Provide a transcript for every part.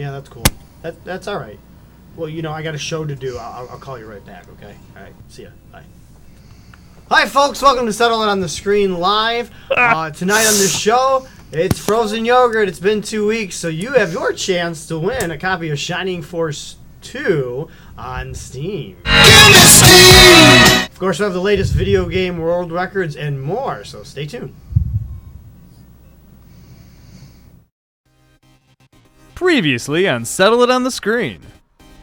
Yeah, that's cool. That that's all right. Well, you know, I got a show to do. I'll, I'll call you right back. Okay. All right. See ya. Bye. Hi, folks. Welcome to Settle It on the Screen Live. Uh, tonight on the show, it's frozen yogurt. It's been two weeks, so you have your chance to win a copy of Shining Force 2 on Steam. Of course, we have the latest video game world records and more, so stay tuned. Previously on Settle It on the Screen.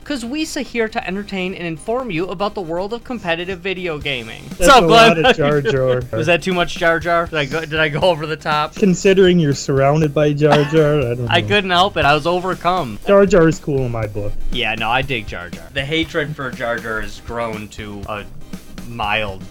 Cause we's here to entertain and inform you about the world of competitive video gaming. That's up, a Glenn? lot of Jar Jar. Was that too much Jar Jar? Did I go, did I go over the top? Considering you're surrounded by Jar Jar, I don't know. I couldn't help it. I was overcome. Jar Jar is cool in my book. Yeah, no, I dig Jar Jar. The hatred for Jar Jar has grown to a mild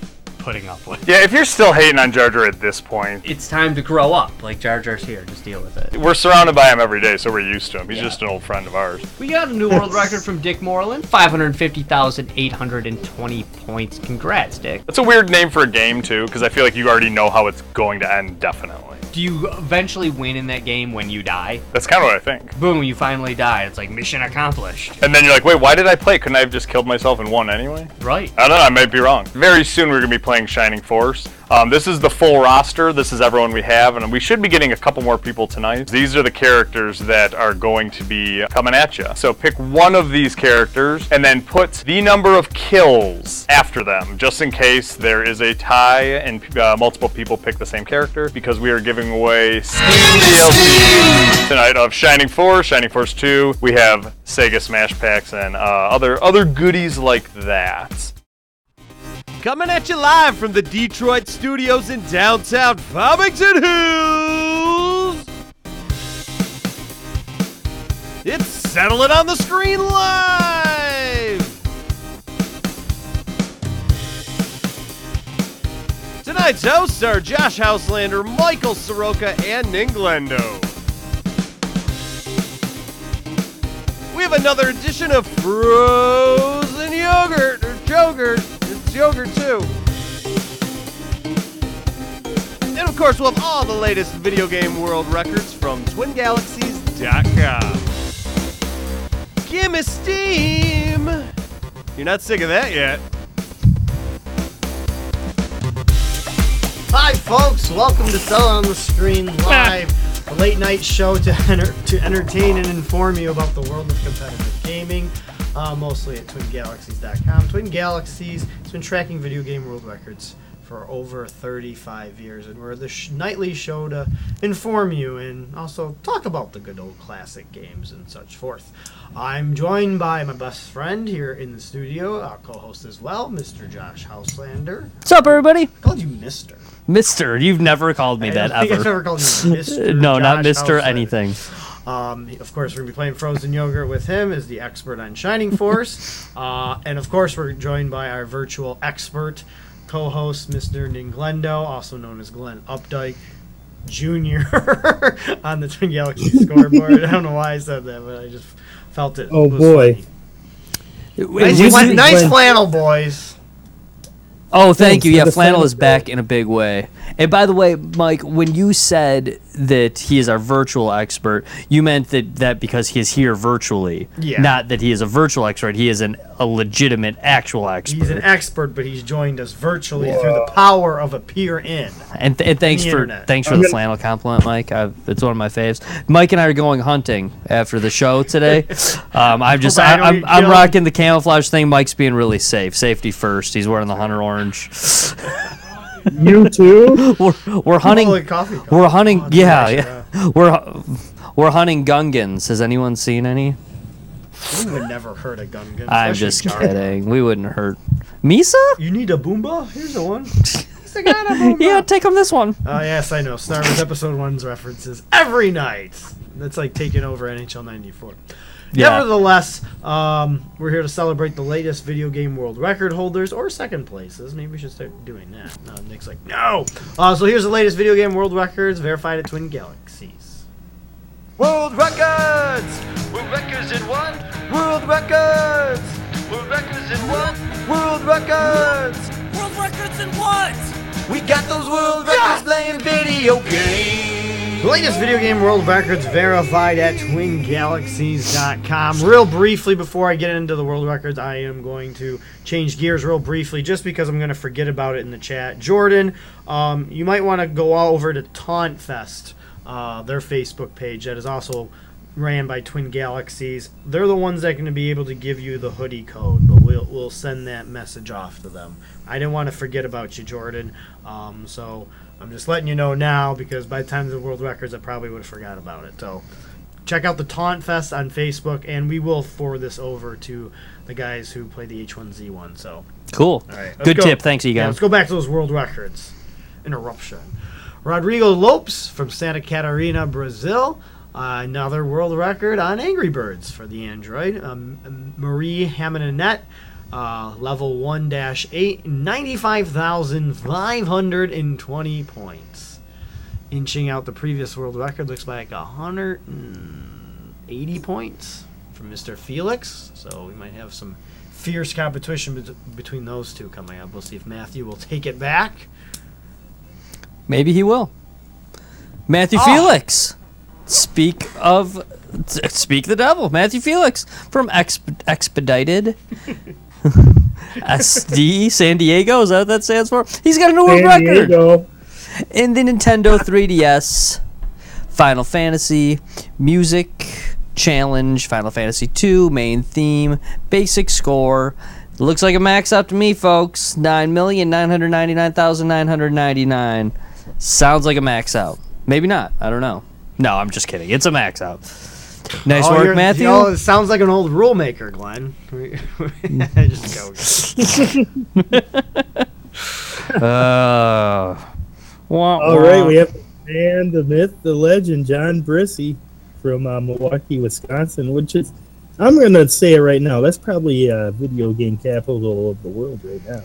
putting up with. Yeah, if you're still hating on Jar Jar at this point, It's time to grow up. Like Jar Jar's here. Just deal with it. we're surrounded by him every day, so we're used to him. He's Yeah. just an old friend of ours. We got a new world record from Dick Moreland. 550,820 points. Congrats, Dick. That's a weird name for a game too, because I feel like you already know how it's going to end. Definitely. Do you eventually win in that game when you die? That's kind of what I think. Boom, you finally die. It's like mission accomplished. And then you're like, wait, why did I play? Couldn't I have just killed myself and won anyway? Right. I don't know. I might be wrong. Very soon we're gonna be playing Shining Force. Um, this is the full roster. This is everyone we have, and we should be getting a couple more people tonight. These are the characters that are going to be coming at you. So pick one of these characters and then put the number of kills after them, just in case there is a tie and uh, multiple people pick the same character, because we are giving away Steam DLC tonight of Shining Force, Shining Force 2. We have Sega Smash Packs and uh, other other goodies like that. Coming at you live from the Detroit studios in downtown Farmington Hills. It's Settle It on the Screen Live. Tonight's hosts are Josh Houselander, Michael Soroka, and Ninglendo. We have another edition of Frozen Yogurt, or Jogurt. Yogurt too. And of course, we'll have all the latest video game world records from TwinGalaxies.com. Gimme Steam! You're not sick of that yet. Hi, folks. Welcome to Sell on the Screen Live, a late night show to enter- to entertain and inform you about the world of competitive gaming. Uh, mostly at TwinGalaxies.com. Twin Galaxies has been tracking video game world records for over 35 years, and we're the sh- nightly show to inform you and also talk about the good old classic games and such forth. I'm joined by my best friend here in the studio, our co-host as well, Mr. Josh Houselander. What's up, everybody? I called you Mister. Mister, you've never called me I that don't I've ever. ever called you Mr. No, not Mister anything. Um, of course, we're gonna be playing Frozen Yogurt with him as the expert on Shining Force, uh, and of course, we're joined by our virtual expert co-host, Mr. Ninglendo, also known as Glenn Updike Jr. on the Twin Galaxy scoreboard. I don't know why I said that, but I just felt it. Oh, was boy. funny. Nice, You flan- nice flannel, boys. Oh, thank Thanks you. Yeah, flannel flannel is back in a big way. And by the way, Mike, when you said that he is our virtual expert, you meant that that because he is here virtually, Yeah. not that he is a virtual expert. He is an a legitimate actual expert. He's an expert, but he's joined us virtually through the power of a peer in. And, th- and thanks for internet. thanks for I'm the gonna- flannel compliment, Mike. i it's one of my faves. Mike and I are going hunting after the show today. Um, I'm just I, am I'm, I'm rocking the camouflage thing. Mike's being really safe. Safety first. He's wearing the hunter orange. You too? We're, we're hunting. Holy coffee cup. We're hunting. Oh, yeah, gosh, yeah. We're we're hunting gungans. Has anyone seen any? We would never hurt a gungan. I'm especially just Jar. kidding. We wouldn't hurt. Misa? You need a boomba? Here's the one. He's got a boomba. Yeah, take him this one. Oh yes, I know. Star Wars Episode One's references every night. That's like taking over NHL '94. Yeah. Nevertheless, um, we're here to celebrate the latest video game world record holders or second places. Maybe we should start doing that. No, Nick's like, no. Uh, so here's the latest video game world records verified at Twin Galaxies. World records! World records in one! World records! World records in one! World records! World records in what? We got those world records playing video games. The latest video game world records verified at twingalaxies.com. Real briefly, before I get into the world records, I am going to change gears real briefly just because I'm going to forget about it in the chat. Jordan, um, you might want to go over to Taunt Fest, uh, their Facebook page that is also ran by Twin Galaxies. They're the ones that are going to be able to give you the hoodie code, but we'll, we'll send that message off to them. I didn't want to forget about you, Jordan. Um, so I'm just letting you know now because by the time the world records, I probably would have forgot about it. So check out the Taunt Fest on Facebook, and we will forward this over to the guys who play the H1Z1. So Cool. all right, Good go. tip. Thanks, Yeah, Egon. let's go back to those world records. Interruption. Rodrigo Lopes from Santa Catarina, Brazil. Uh, another world record on Angry Birds for the Android. Um, Marie Haminanet, uh, level 1 8, 95,520 points. Inching out the previous world record looks like 180 points from Mr. Felix. So we might have some fierce competition bet- between those two coming up. We'll see if Matthew will take it back. Maybe he will. Matthew Oh. Felix. Speak of speak the devil. Matthew Felix from Exp- Expedited SD San Diego. Is that what that stands for? He's got a new San record Diego. in the Nintendo 3DS. Final Fantasy Music Challenge, Final Fantasy 2 main theme, basic score. Looks like a max out to me, folks. Nine million nine hundred ninety nine thousand nine hundred ninety nine. Sounds like a max out. Maybe not. I don't know. No, I'm just kidding. It's a max out. Nice Oh, work, you're- Matthew. Oh, it sounds like an old rule maker, Glenn. Just joking. Uh, wah, All right, we have the man, the myth, the legend, John Brissy from uh, Milwaukee, Wisconsin, which is, I'm going to say it right now, that's probably uh, video game capital of the world right now.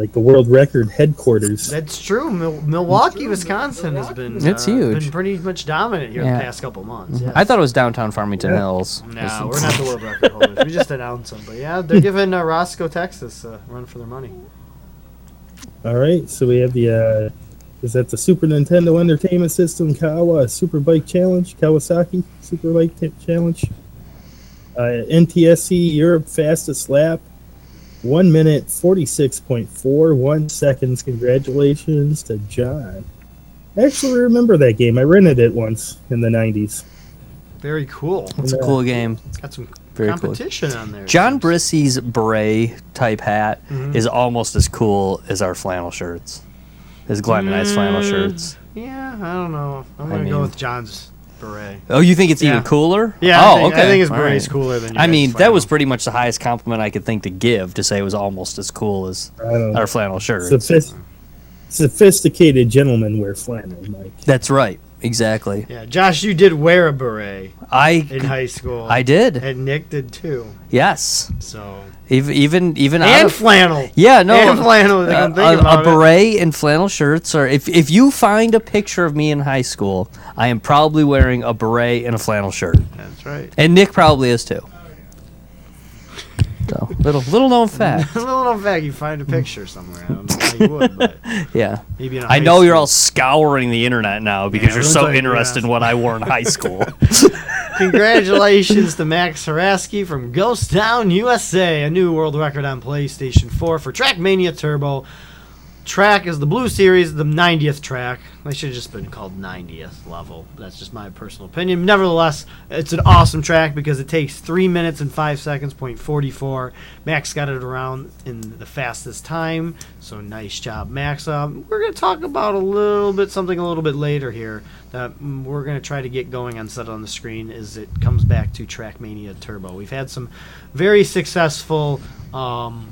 Like the world record headquarters. That's true. Mil- Milwaukee, Wisconsin has been It's uh, huge. Been pretty much dominant here Yeah. the past couple months. Yes. I thought it was downtown Farmington Yeah. Hills. No, we're not the world record holders. We just announced them, but yeah, they're giving uh, Roscoe, Texas, a run for their money. All right, so we have the, uh, is that the Super Nintendo Entertainment System Kawa Super Bike Challenge, Kawasaki Super Bike T- Challenge, uh, NTSC Europe Fastest Lap, one minute forty six point four one seconds. Congratulations to John. I actually remember that game. I rented it once in the nineties. Very cool. It's a Yeah. cool game. It's got some Very cool. competition on there. John seems. Brissy's beret type hat Mhm. is almost as cool as our flannel shirts. His Glenn and I's flannel Mm. shirts. Yeah, I don't know. I'm gonna mean- go with John's beret. Oh, you think it's Yeah. even cooler? Yeah, Oh, I think, okay. I think his All beret's right. cooler than. I mean, that was pretty much the highest compliment I could think to give to say it was almost as cool as I our flannel shirts. Sophis- sophisticated gentlemen wear flannel, Mike. That's right. Exactly. Yeah, Josh, you did wear a beret I in high school. I did. and Nick did too. Yes. So Even even even and of flannel. Yeah, no. And flannel. uh, a, a about it. beret and flannel shirts, or if if you find a picture of me in high school, I am probably wearing a beret and a flannel shirt, That's right. and Nick probably is too. So little little known fact. little known fact, you find a picture somewhere. I don't know how you would, but Yeah, maybe in a I high know you're all scouring the internet now because Yeah, you're so tell you interested that. in what I wore in high school. Congratulations to Max Haraski from Ghost Town, USA. A new world record on PlayStation 4 for Trackmania Turbo. Track is the Blue Series, the 90th track. They should have just been called 90th level. That's just my personal opinion. Nevertheless, it's an awesome track because it takes 3 minutes and 5 seconds, point 44. Max got it around in the fastest time, so nice job, Max. Um, we're going to talk about a little bit, something a little bit later here that we're going to try to get going on set on the screen is it comes back to Trackmania Turbo. We've had some very successful, um,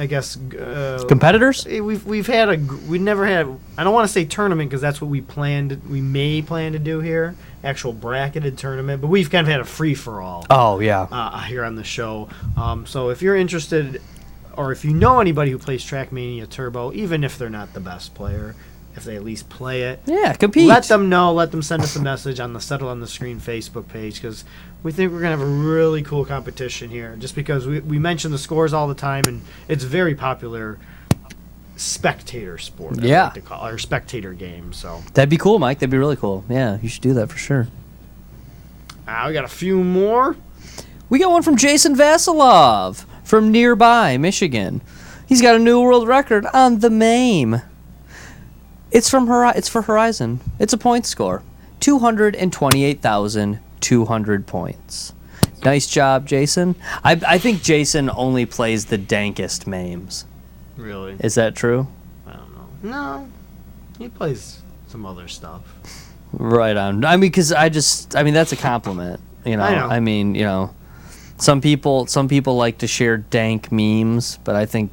I guess, uh, Competitors? Eh, We've we've had a we never had I don't want to say tournament because that's what we planned we may plan to do here actual bracketed tournament but we've kind of had a free for all Oh yeah. uh, here on the show um, so if you're interested or if you know anybody who plays Trackmania Turbo even if they're not the best player if they at least play it Yeah, compete. let them know. Let them send us a message on the Settle on the Screen Facebook page because we think we're going to have a really cool competition here. Just because we, we mention the scores all the time and it's very popular spectator sport. I Yeah. like to call, or spectator game. So That'd be cool, Mike. That'd be really cool. Yeah, you should do that for sure. uh, we got a few more. We got one from Jason Vasilov from nearby Michigan. He's got a new world record on the MAME. It's from Hori- It's for Horizon. It's a point score, two hundred and twenty-eight thousand two hundred points. Nice job, Jason. I, I think Jason only plays the dankest memes. Really? Is that true? I don't know. No, he plays some other stuff. Right on. I mean, because I just, I mean, that's a compliment. You know, I know. I mean, you know, some people, some people like to share dank memes, but I think,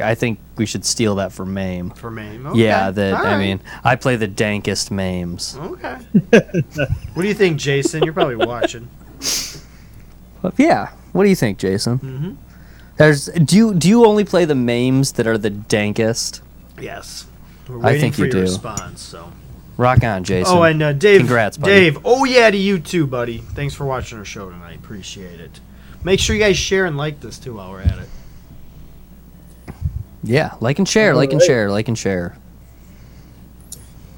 I think we should steal that from Mame. For me. Yeah, that All I right. mean, I play the dankest memes. Okay. what do you think, Jason? You're probably watching. But yeah, what do you think, Jason? Mm-hmm. There's, do you do you only play the memes that are the dankest? Yes. We're I think for you your do. response. So. Rock on, Jason. Oh, and uh, Dave. Congrats, buddy. Dave. Oh yeah, to you too, buddy. Thanks for watching our show tonight. Appreciate it. Make sure you guys share and like this too while we're at it. Yeah, like and share, like and share, like and share.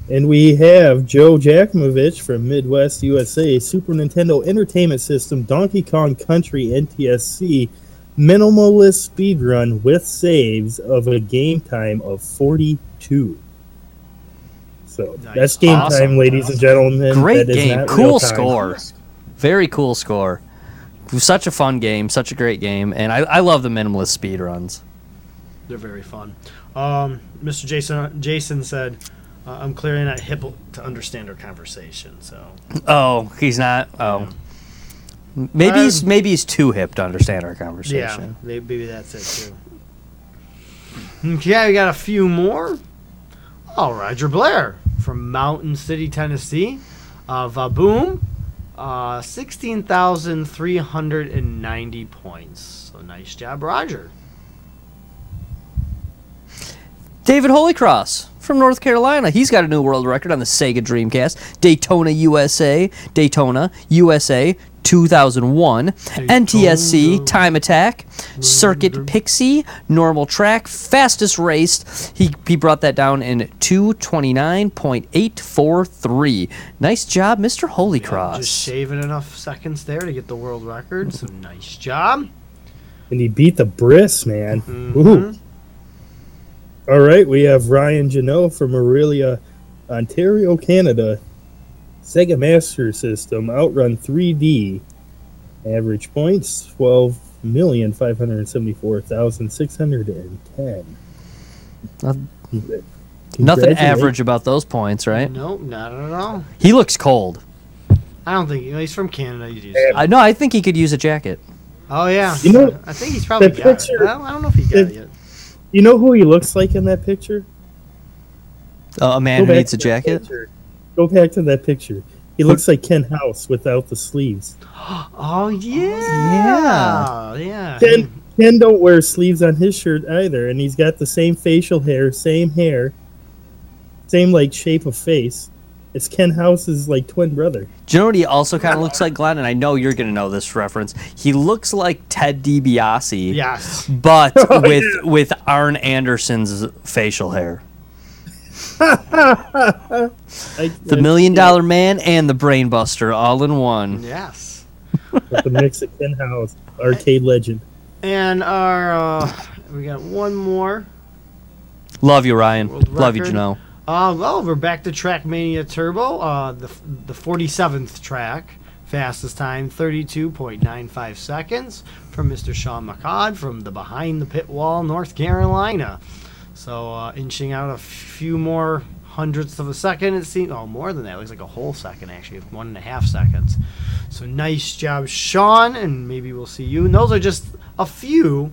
And we have Joe Jakimovich from Midwest USA, Super Nintendo Entertainment System, Donkey Kong Country NTSC, minimalist speedrun with saves of a game time of 42. So Nice. that's game Awesome. time, ladies and gentlemen. Great That is game, not cool score. Very cool score. Such a fun game, such a great game, and I, I love the minimalist speed runs. They're very fun. Um, Mr. Jason Jason said, uh, "I'm clearly not hip to understand our conversation." So Oh, he's not. Oh, maybe he's maybe he's too hip to understand our conversation. yeah, maybe that's it too. Okay, we got a few more. Oh, Roger Blair from Mountain City, Tennessee. Uh, Vaboom, uh, sixteen thousand three hundred and ninety points. So nice job, Roger. David Holycross from North Carolina. He's got a new world record on the Sega Dreamcast. Daytona, USA. Daytona, USA. 2001, NTSC, Time Attack, Circuit Pixie, Normal Track, Fastest Raced. He, he brought that down in 229.843. Nice job, Mr. Holycross. Just shaving enough seconds there to get the world record. So nice job. And he beat the Briss, man. Mhm. Ooh. All right, we have Ryan Janot from Orillia, Ontario, Canada. Sega Master System Outrun 3D. Average points 12,574,610. Uh, Nothing average about those points, right? Nope, not at all. He looks cold. I don't think he's from Canada. He's used I know. I think he could use a jacket. Oh yeah. You know, I think he's probably got picture- it. I don't, I don't know if he got that- it yet. You know who he looks like in that picture? Uh, a man Go who back needs a that jacket. picture. Go back to that picture. He looks like Ken House without the sleeves. Oh yeah. Yeah. Ken, Ken don't wear sleeves on his shirt either, and he's got the same facial hair, same hair, same like shape of face. It's Ken House's like twin brother. Do you know what he also kind of looks like, Glenn? And I know you're going to know this reference. He looks like Ted DiBiase, Yes. but Oh, with yeah. with Arn Anderson's facial hair. I, The Million Dollar Man and the Brainbuster all in one. Yes. with the mix of Ken House, arcade legend. And our uh, we got one more. Love you, Ryan. Love you, record. Uh, well, we're back to Trackmania Turbo. Uh, the the 47th track, fastest time 32.95 seconds from Mr. Sean McCod from the Behind the Pit Wall, North Carolina. So uh, inching out a few more hundredths of a second. It seems oh more than that. It looks like a whole second actually, one and a half seconds. So nice job, Sean, and maybe we'll see you. And those are just a few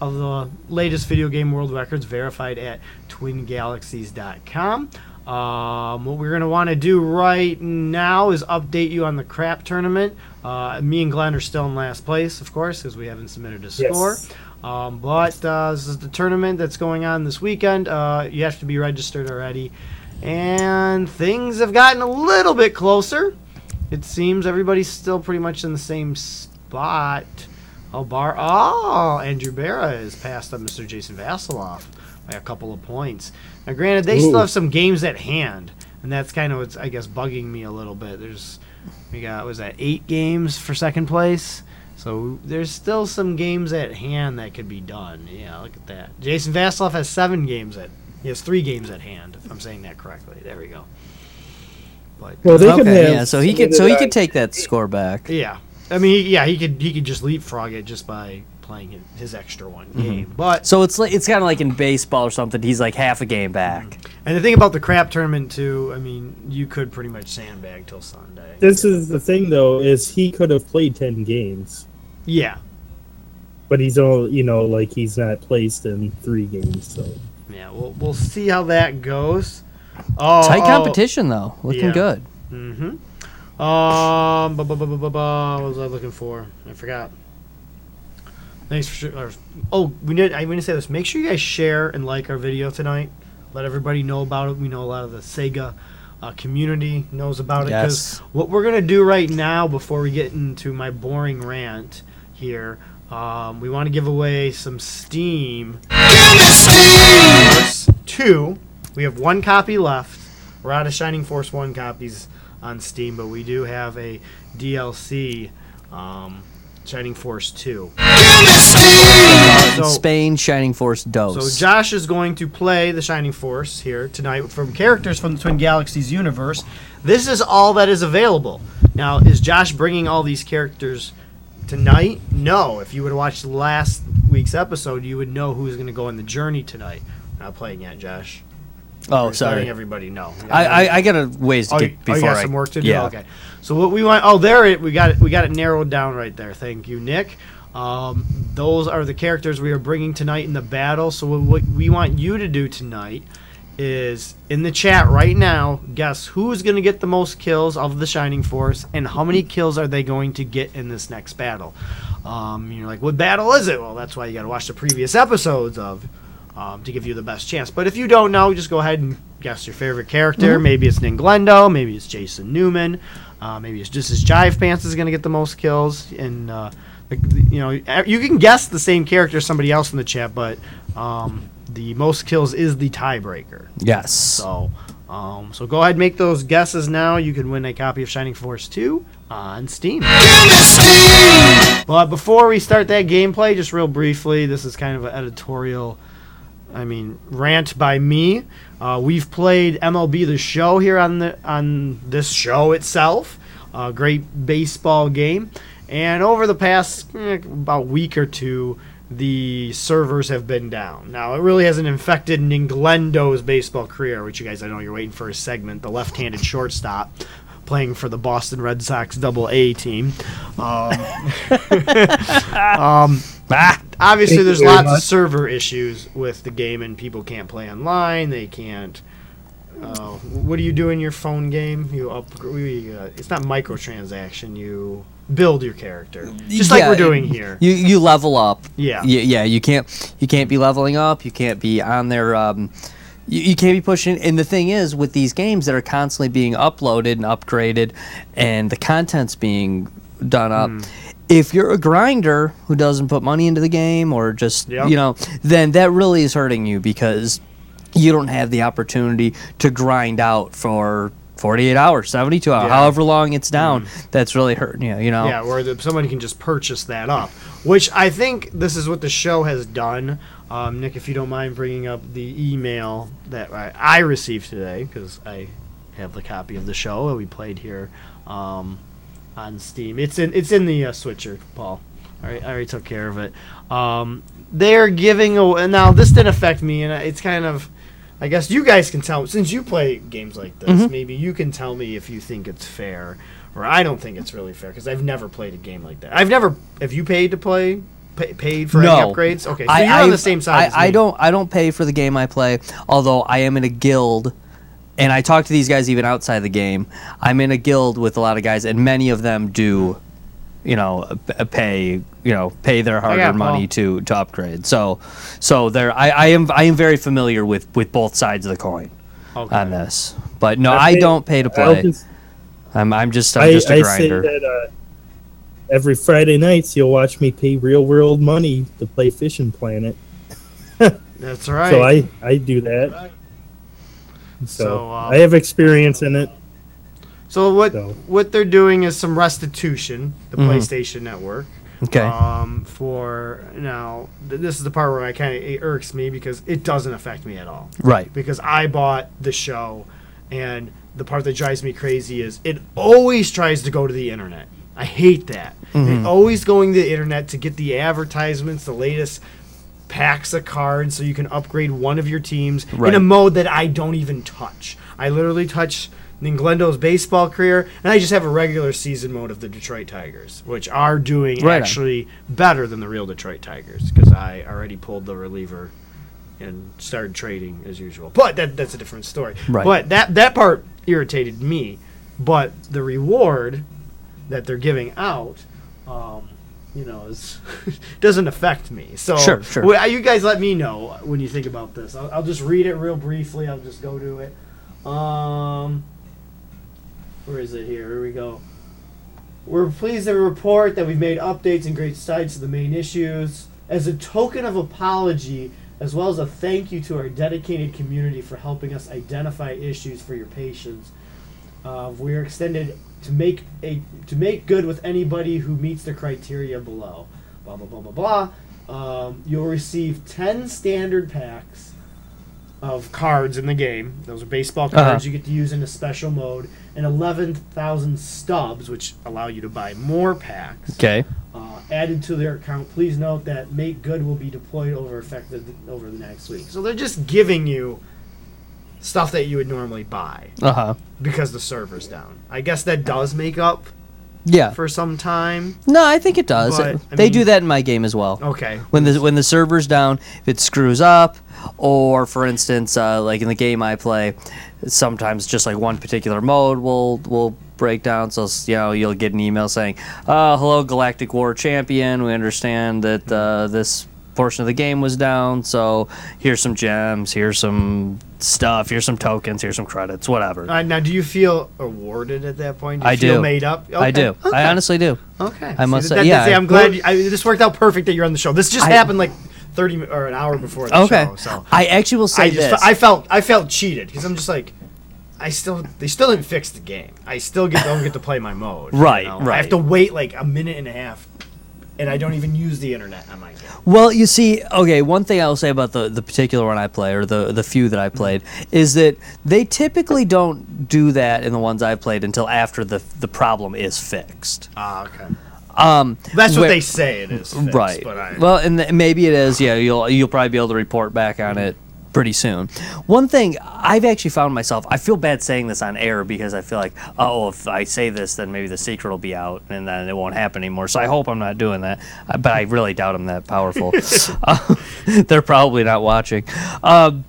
of the latest video game world records verified at twingalaxies.com. Um, what we're going to want to do right now is update you on the crap tournament. Uh, me and Glenn are still in last place, of course, because we haven't submitted a score. Yes. Um, but uh, this is the tournament that's going on this weekend. Uh, you have to be registered already. And things have gotten a little bit closer. It seems everybody's still pretty much in the same spot. Oh, Bar. Oh, Andrew Barra is passed up Mr. Jason Vasilov by a couple of points. Now, granted, they still have some games at hand, and that's kind of what's I guess bugging me a little bit. There's we got was that eight games for second place. So there's still some games at hand that could be done. Yeah, look at that. Jason Vasilov has seven games at. He has three games at hand. If I'm saying that correctly. There we go. But Well, they can Okay, have. yeah. So he could so he could take that score back. yeah, I mean, yeah, he could he could just leapfrog it just by playing his, his extra one game. But So it's like it's kind of like in baseball or something. He's like half a game back. and the thing about the crap tournament too, I mean, you could pretty much sandbag till Sunday. This is the thing, though, is he could have played ten games, Yeah, but he's all you know, like he's not placed in three games. So yeah. We'll we'll see how that goes. Oh, Tight oh, competition though, looking Yeah. good. Mm-hmm. Um, bu- bu- bu- bu- bu- bu- what was I looking for? I forgot. Thanks for sure. Oh, we did. I'm going to say this. Make sure you guys share and like our video tonight. Let everybody know about it. We know a lot of the Sega uh, community knows about it. Yes. what we're going to do right now, before we get into my boring rant here, um, we want to give away some Steam. Force 2. We have one copy left. We're out of Shining Force 1 copies on Steam, but we do have a DLC, um, Shining Force 2. So, Spain, Shining Force Dos. so Josh is going to play the Shining Force here tonight from characters from the Twin Galaxies universe. This is all that is available. Now, is Josh bringing all these characters tonight? No. If you would have watched last week's episode, you would know who's going to go on the journey tonight. Not playing yet, Josh. Oh, We're letting sorry. everybody know. I, I I got a ways to Oh, get you, oh, before you got I some work to do. Yeah. Okay. So what we want? Oh, there it. We got it. We got it narrowed down right there. Thank you, Nick. Um, those are the characters we are bringing tonight in the battle. So what, what we want you to do tonight is in the chat right now. Guess who's going to get the most kills of the Shining Force, and how many kills are they going to get in this next battle? Um, you're like, what battle is it? Well, that's why you got to watch the previous episodes of um, to give you the best chance. But if you don't know, just go ahead and guess your favorite character. Maybe it's Ninglendo. Maybe it's Jason Newman. Uh, maybe it's just as Jive Pants is going to get the most kills. And uh, you know, you can guess the same character as somebody else in the chat, but um, the most kills is the tiebreaker. Yes. So, um, so go ahead and make those guesses now. You can win a copy of Shining Force 2 on Steam. But before we start that gameplay, just real briefly, this is kind of an editorial, I mean, rant by me. Uh, we've played MLB The Show here on the on this show itself. A great baseball game, and over the past eh, about week or two, the servers have been down. Now it really hasn't infected Ninglendo's baseball career, which you guys I know you're waiting for a segment. The left-handed shortstop playing for the Boston Red Sox Double A team. Um, um, obviously, Thank there's you very lots of server issues with the game, and people can't play online. They can't. Uh, what do you do in your phone game? You up. We, uh, it's not microtransaction. You build your character, just like we're doing here. You you level up. Yeah. Y- yeah. You can't you can't be leveling up. You can't be on there. Um, you, you can't be pushing. And the thing is, with these games that are constantly being uploaded and upgraded, and the content's being done up. Hmm. If you're a grinder who doesn't put money into the game or just Yep. you know, then that really is hurting you because you don't have the opportunity to grind out for 48 hours, 72 hours, Yeah. However long it's down. That's really hurting you. You know. Yeah, where the, somebody can just purchase that up, which I think this is what the show has done. Um, Nick, if you don't mind bringing up the email that I, I received today, because I have the copy of the show that we played here um, on Steam. It's in it's in the uh, switcher, Paul. All right, I already took care of it. Um, they're giving away now. This didn't affect me, and it's kind of. I guess you guys can tell since you play games like this. Maybe you can tell me if you think it's fair, or I don't think it's really fair because I've never played a game like that. I've never. Have you paid to play? Pay, paid for no any upgrades? Okay, so I, you're on I've- the same side. I, as I don't. I don't pay for the game I play. Although I am in a guild, and I talk to these guys even outside the game. I'm in a guild with a lot of guys, and many of them do, you know, pay you know pay their hard-earned money to to upgrade. So, so there. I, I am I am very familiar with with both sides of the coin Okay. on this. But no, I I pay- don't pay to play. just- I'm I'm just I'm I, just a I say grinder. that uh, every Friday nights you'll watch me pay real world money to play Fishing Planet. That's right. So I I do that. So, So, uh, I have experience in it. So what So- what they're doing is some restitution, the Mhm. PlayStation Network. Okay. Um, for now, th- this is the part where I kind of it irks me because it doesn't affect me at all. right. Because I bought the show, and the part that drives me crazy is it always tries to go to the internet. I hate that. Mm-hmm. It always going to the internet to get the advertisements, the latest packs of cards, so you can upgrade one of your teams in a mode that I don't even touch. I literally touch Ninglendo's baseball career, and I just have a regular season mode of the Detroit Tigers, which are doing Right on. actually better than the real Detroit Tigers because I already pulled the reliever and started trading as usual. But that, that's a different story. Right. But that that part irritated me. But the reward that they're giving out, um, you know, is doesn't affect me. So Sure, sure. you guys let me know when you think about this. I'll, I'll just read it real briefly. I'll just go to it. Um, where is it here? Here we go. We're pleased to report that we've made updates and great strides to the main issues. As a token of apology, as well as a thank you to our dedicated community for helping us identify issues for your patients, uh, we are extended to make a to make good with anybody who meets the criteria below. Blah blah blah blah blah. Um, you'll receive ten standard packs of cards in the game. Those are baseball cards Uh-huh. you get to use in a special mode, and eleven thousand stubs, which allow you to buy more packs Okay. uh, added to their account. Please note that Make Good will be deployed over effective over the next week. So they're just giving you stuff that you would normally buy Uh huh. because the server's down. I guess that does make up Yeah. for some time. No, I think it does. But, I they do that in my game as well. Okay. When the when the server's down, if it screws up, or for instance, uh, like in the game I play, sometimes just like one particular mode will will break down. So you know you'll get an email saying, uh, "Hello, Galactic War Champion. We understand that uh, this portion of the game was down. So here's some gems. Here's some stuff. Here's some tokens. Here's some credits. Whatever." Uh, now, do you feel awarded at that point? Do you I do. made up? I do. Okay. I honestly do. Okay. I must that- say, yeah, see, I'm glad you, I, this worked out perfect that you're on the show. This just I- happened like 30 mi- or an hour before the Okay. show. So I actually will say I this. fe- I felt I felt cheated because I'm just like I still they still didn't fix the game. I still get don't get to play my mode. you Right. I have to wait like a minute and a half, and I don't even use the internet on my game. Well, you see, okay, one thing I will say about the, the particular one I play, or the, the few that I played, is that they typically don't do that in the ones I've played until after the, the problem is fixed. Ah, okay. Um, That's what where- they say it is. Fixed, right. Well, and th- maybe it is. Yeah, you'll you'll probably be able to report back on it pretty soon. One thing I've actually found myself, I feel bad saying this on air because I feel like, oh, if I say this, then maybe the secret will be out and then it won't happen anymore. So I hope I'm not doing that. Uh, But I really doubt I'm that powerful. Uh, they're probably not watching. Um,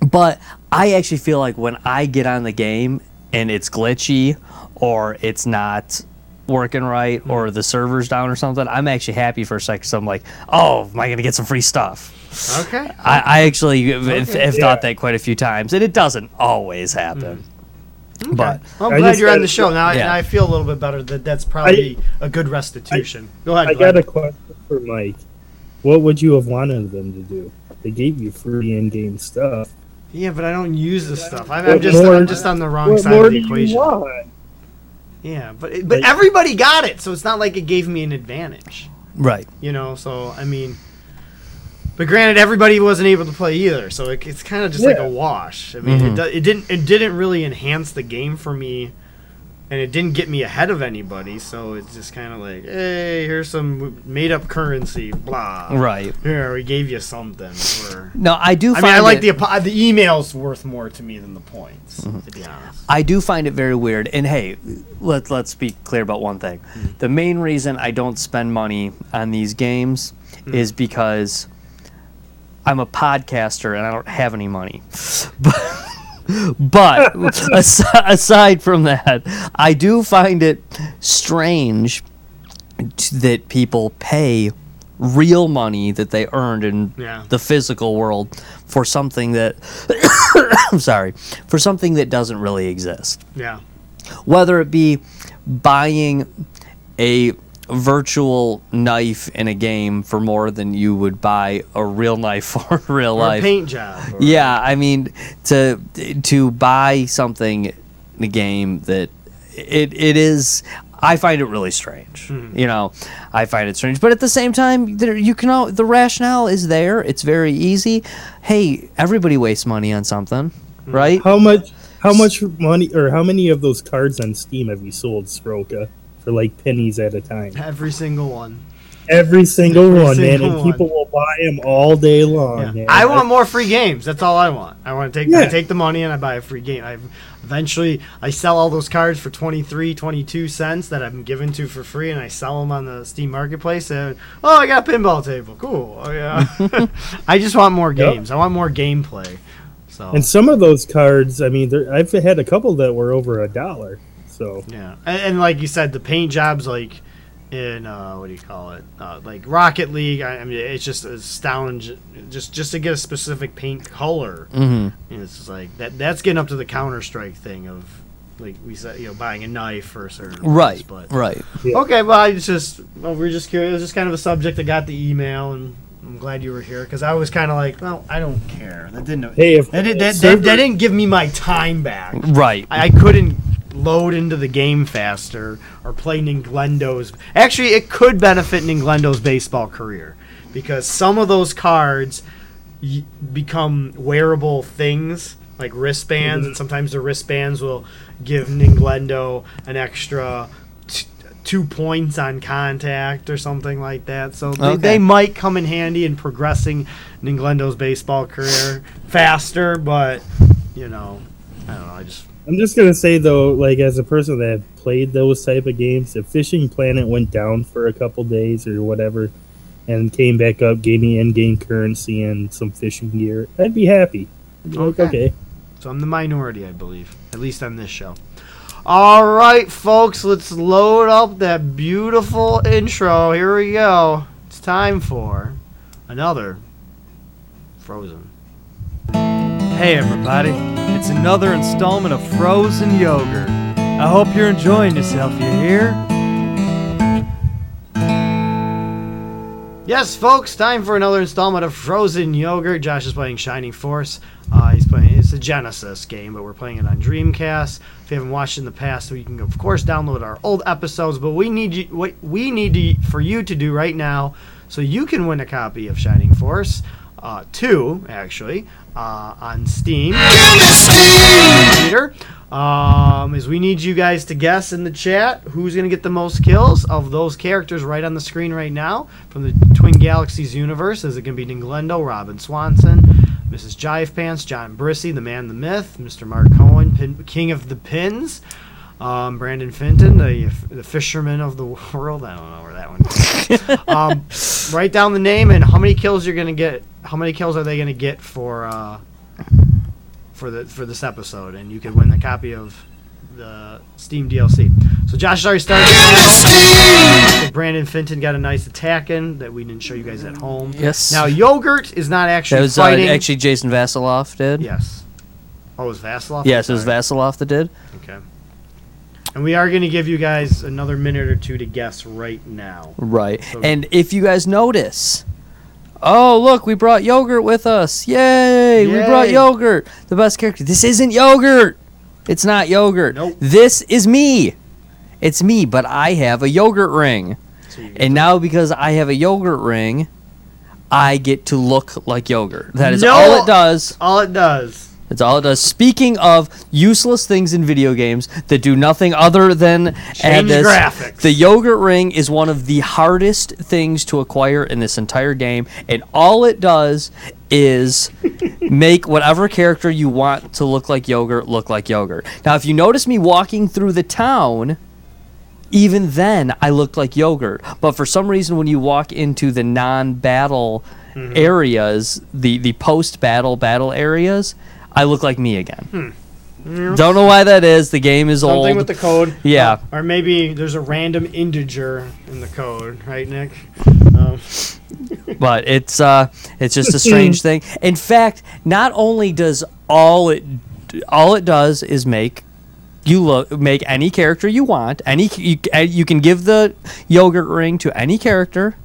but I actually feel like when I get on the game and it's glitchy or it's not working right or the server's down or something, I'm actually happy for a second. So I'm like, oh, am I going to get some free stuff? Okay. I, I actually have, have Yeah. thought that quite a few times, and it doesn't always happen. Mm. But Well, I'm I glad just you're on the show now. I, Yeah. now I feel a little bit better that that's probably a good restitution. Go ahead. I Glenn. got a question for Mike. What would you have wanted them to do? They gave you free in-game stuff. Yeah, but I don't use the stuff. I'm, I'm just more- I'm just on the wrong What side more of the do equation. you want? Yeah, but it, but Like- everybody got it, so it's not like it gave me an advantage. right, You know, so I mean, but granted, everybody wasn't able to play either, so it, it's kind of just like a wash. I mean, it, Mhm. do, it didn't it didn't really enhance the game for me, and it didn't get me ahead of anybody. So it's just kind of like, hey, here's some made up currency, blah. right. Here, we gave you something. Or, No, I do. I Find mean, I like it- the the emails worth more to me than the points, Mm-hmm. to be honest. I do find it very weird. And hey, let let's be clear about one thing. The main reason I don't spend money on these games is because I'm a podcaster and I don't have any money. But, but as- aside from that, I do find it strange t- that people pay real money that they earned in Yeah. the physical world for something that I'm sorry, for something that doesn't really exist Yeah. whether it be buying a virtual knife in a game for more than you would buy a real knife for in real Or a life. paint job. or- Yeah, I mean to to buy something in a game that it it is I find it really strange. Hmm. You know, I find it strange, but at the same time, there you can all, the rationale is there. It's very easy. Hey, everybody wastes money on something, hmm. right? How much? How much money, or how many of those cards on Steam have you sold, Sroka, for like pennies at a time? Every single one. Every single Every one, man, single and people will buy them all day long. Yeah. man. I want more free games. That's all I want. I want to take I take the money and I buy a free game. I eventually I sell all those cards for 23, 22 cents that I'm given to for free, and I sell them on the Steam Marketplace. And oh, I got a pinball table. Cool. Oh yeah. I just want more Yep. games. I want more gameplay. So And some of those cards, I mean, I've had a couple that were over a dollar. So Yeah, and, and like you said, the paint jobs like in uh, what do you call it? Uh, like Rocket League. I, I mean, it's just astounding. Just just to get a specific paint color, hmm and it's just like that. That's getting up to the Counter Strike thing of like we said, you know, buying a knife for a certain ones, Right, But right. Yeah. okay, well, I was just well, we're just curious. It was just kind of a subject. I got the email, and I'm glad you were here because I was kind of like, well, I don't care. That didn't. hey, if that, did, that, that, server- that didn't give me my time back. Right. I I couldn't load into the game faster or play Ninglendo's. Actually, it could benefit Ninglendo's baseball career because some of those cards y- become wearable things like wristbands, mm-hmm. and sometimes the wristbands will give Ninglendo an extra. T- Two points on contact or something like that, so they, Okay. they might come in handy in progressing Ninglendo's baseball career faster. But you know, I don't know. I just I'm just gonna say though, like as a person that played those type of games, if Fishing Planet went down for a couple days or whatever, and came back up, gave me in-game currency and some fishing gear, I'd be happy. I'd be like, Okay. okay. So I'm the minority, I believe, at least on this show. All right, folks, let's load up that beautiful intro. Here we go. It's time for another Frozen. Hey everybody, it's another installment of Frozen Yogurt. I hope you're enjoying yourself, you hear? Yes, folks, time for another installment of Frozen Yogurt. Josh is playing Shining Force. Uh, he's playing it's a Genesis game, but we're playing it on Dreamcast. If you haven't watched in the past, you can of course download our old episodes. But we need you, what we need to, for you to do right now, so you can win a copy of Shining Force, uh, two actually, uh, on Steam. Peter, um, is we need you guys to guess in the chat who's going to get the most kills of those characters right on the screen right now from the Twin Galaxies universe. Is it going to be Ninglendo, Robin Swanson, Mrs. Jive Pants, John Brissy, the man, the myth, Mr. Mark Cohen, Pin, King of the Pins, um, Brandon Fenton, the, the fisherman of the world. I don't know where that one. Um, write down the name and how many kills you're going to get. How many kills are they going to get for? Uh, for the for this episode, and you could win the copy of the Steam DLC. So Josh has already started. So Brandon Fenton got a nice attack in that we didn't show you guys at home. Yes. Now yogurt is not actually that was uh, fighting. actually Jason Vasilov did. yes. Oh, it was Vasilov. Yes, it was Sorry. Vasilov that did. Okay. And we are going to give you guys another minute or two to guess right now. Right. So- and if you guys notice, oh look, we brought yogurt with us! Yay! We brought yogurt, the best character. This isn't yogurt. It's not yogurt. Nope. This is me. It's me, but I have a yogurt ring. So And now because I have a yogurt ring, I get to look like yogurt. That is all it does. all it does. That's all it does. Speaking of useless things in video games that do nothing other than add Change this, graphics. the yogurt ring is one of the hardest things to acquire in this entire game, and all it does is make whatever character you want to look like yogurt look like yogurt. Now, if you notice me walking through the town, even then I looked like yogurt. But for some reason, when you walk into the non-battle Mm-hmm. areas, the the post-battle battle areas, I look like me again. Hmm. Don't know why that is. The game is Something old. with the code. Yeah. Or maybe there's a random integer in the code, right, Nick? Um, but it's uh it's just a strange thing. In fact, not only does all it all it does is make you look make any character you want. Any you, you can give the yogurt ring to any character.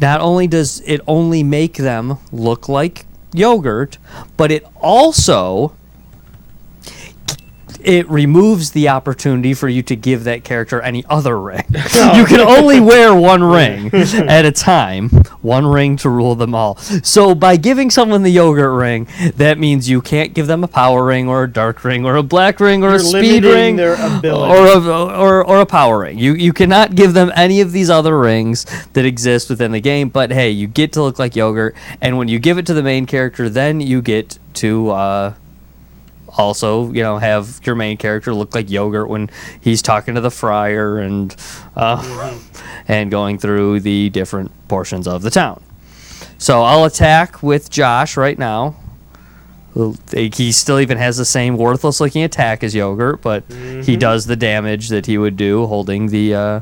Not only does it only make them look like yogurt, but it also it removes the opportunity for you to give that character any other ring. you can only wear one ring at a time, one ring to rule them all. So by giving someone the yogurt ring, that means you can't give them a power ring or a dark ring or a black ring or You're a speed ring or a, or or a power ring. You you cannot give them any of these other rings that exist within the game. But hey, you get to look like yogurt, and when you give it to the main character, then you get to. Uh, also, you know, have your main character look like yogurt when he's talking to the friar and uh, and going through the different portions of the town. So I'll attack with Josh right now. He still even has the same worthless looking attack as yogurt, but he does the damage that he would do holding the uh,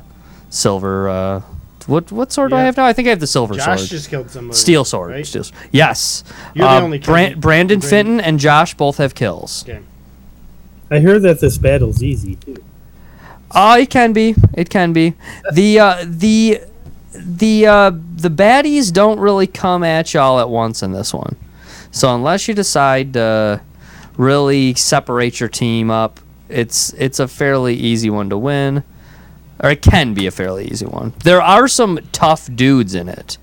silver. Uh, what what sword do I Yeah. have now? I think I have the silver sword. Josh sword. just killed somebody. Steel sword. Right? Steel s- Yes. You're the Uh, only Bran- Brandon Brandon- Fenton and Josh both have kills. Okay. I hear that this battle's easy too. Uh, it can be. It can be. The uh, the the uh, the baddies don't really come at y'all at once in this one. So unless you decide to really separate your team up, it's it's a fairly easy one to win, or it can be a fairly easy one. There are some tough dudes in it,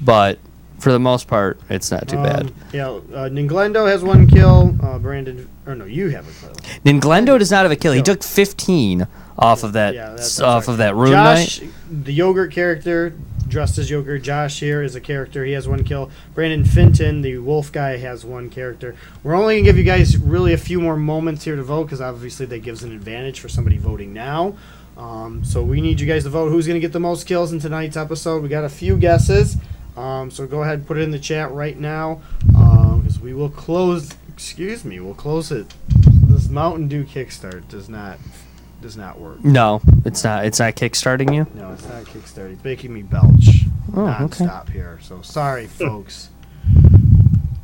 but for the most part, it's not too bad. Um, yeah, uh, Ninglendo has one kill. Uh, Brandon, or no, you have a kill. Then Glendo does not have a kill. He No. took 15 off of that Yeah, that's, off of that rune Josh, knight. the yogurt character, dressed as yogurt. Josh here is a character. He has one kill. Brandon Fenton, the wolf guy, has one character. We're only gonna give you guys really a few more moments here to vote because obviously that gives an advantage for somebody voting now. Um, so we need you guys to vote. Who's gonna get the most kills in tonight's episode? We got a few guesses. Um, so go ahead and put it in the chat right now because we will close. Excuse me, we'll close it. This Mountain Dew Kickstart does not does not work. No, it's not. It's not kickstarting you. No, it's not kickstarting. It's making me belch Oh, okay. nonstop here. So sorry, folks.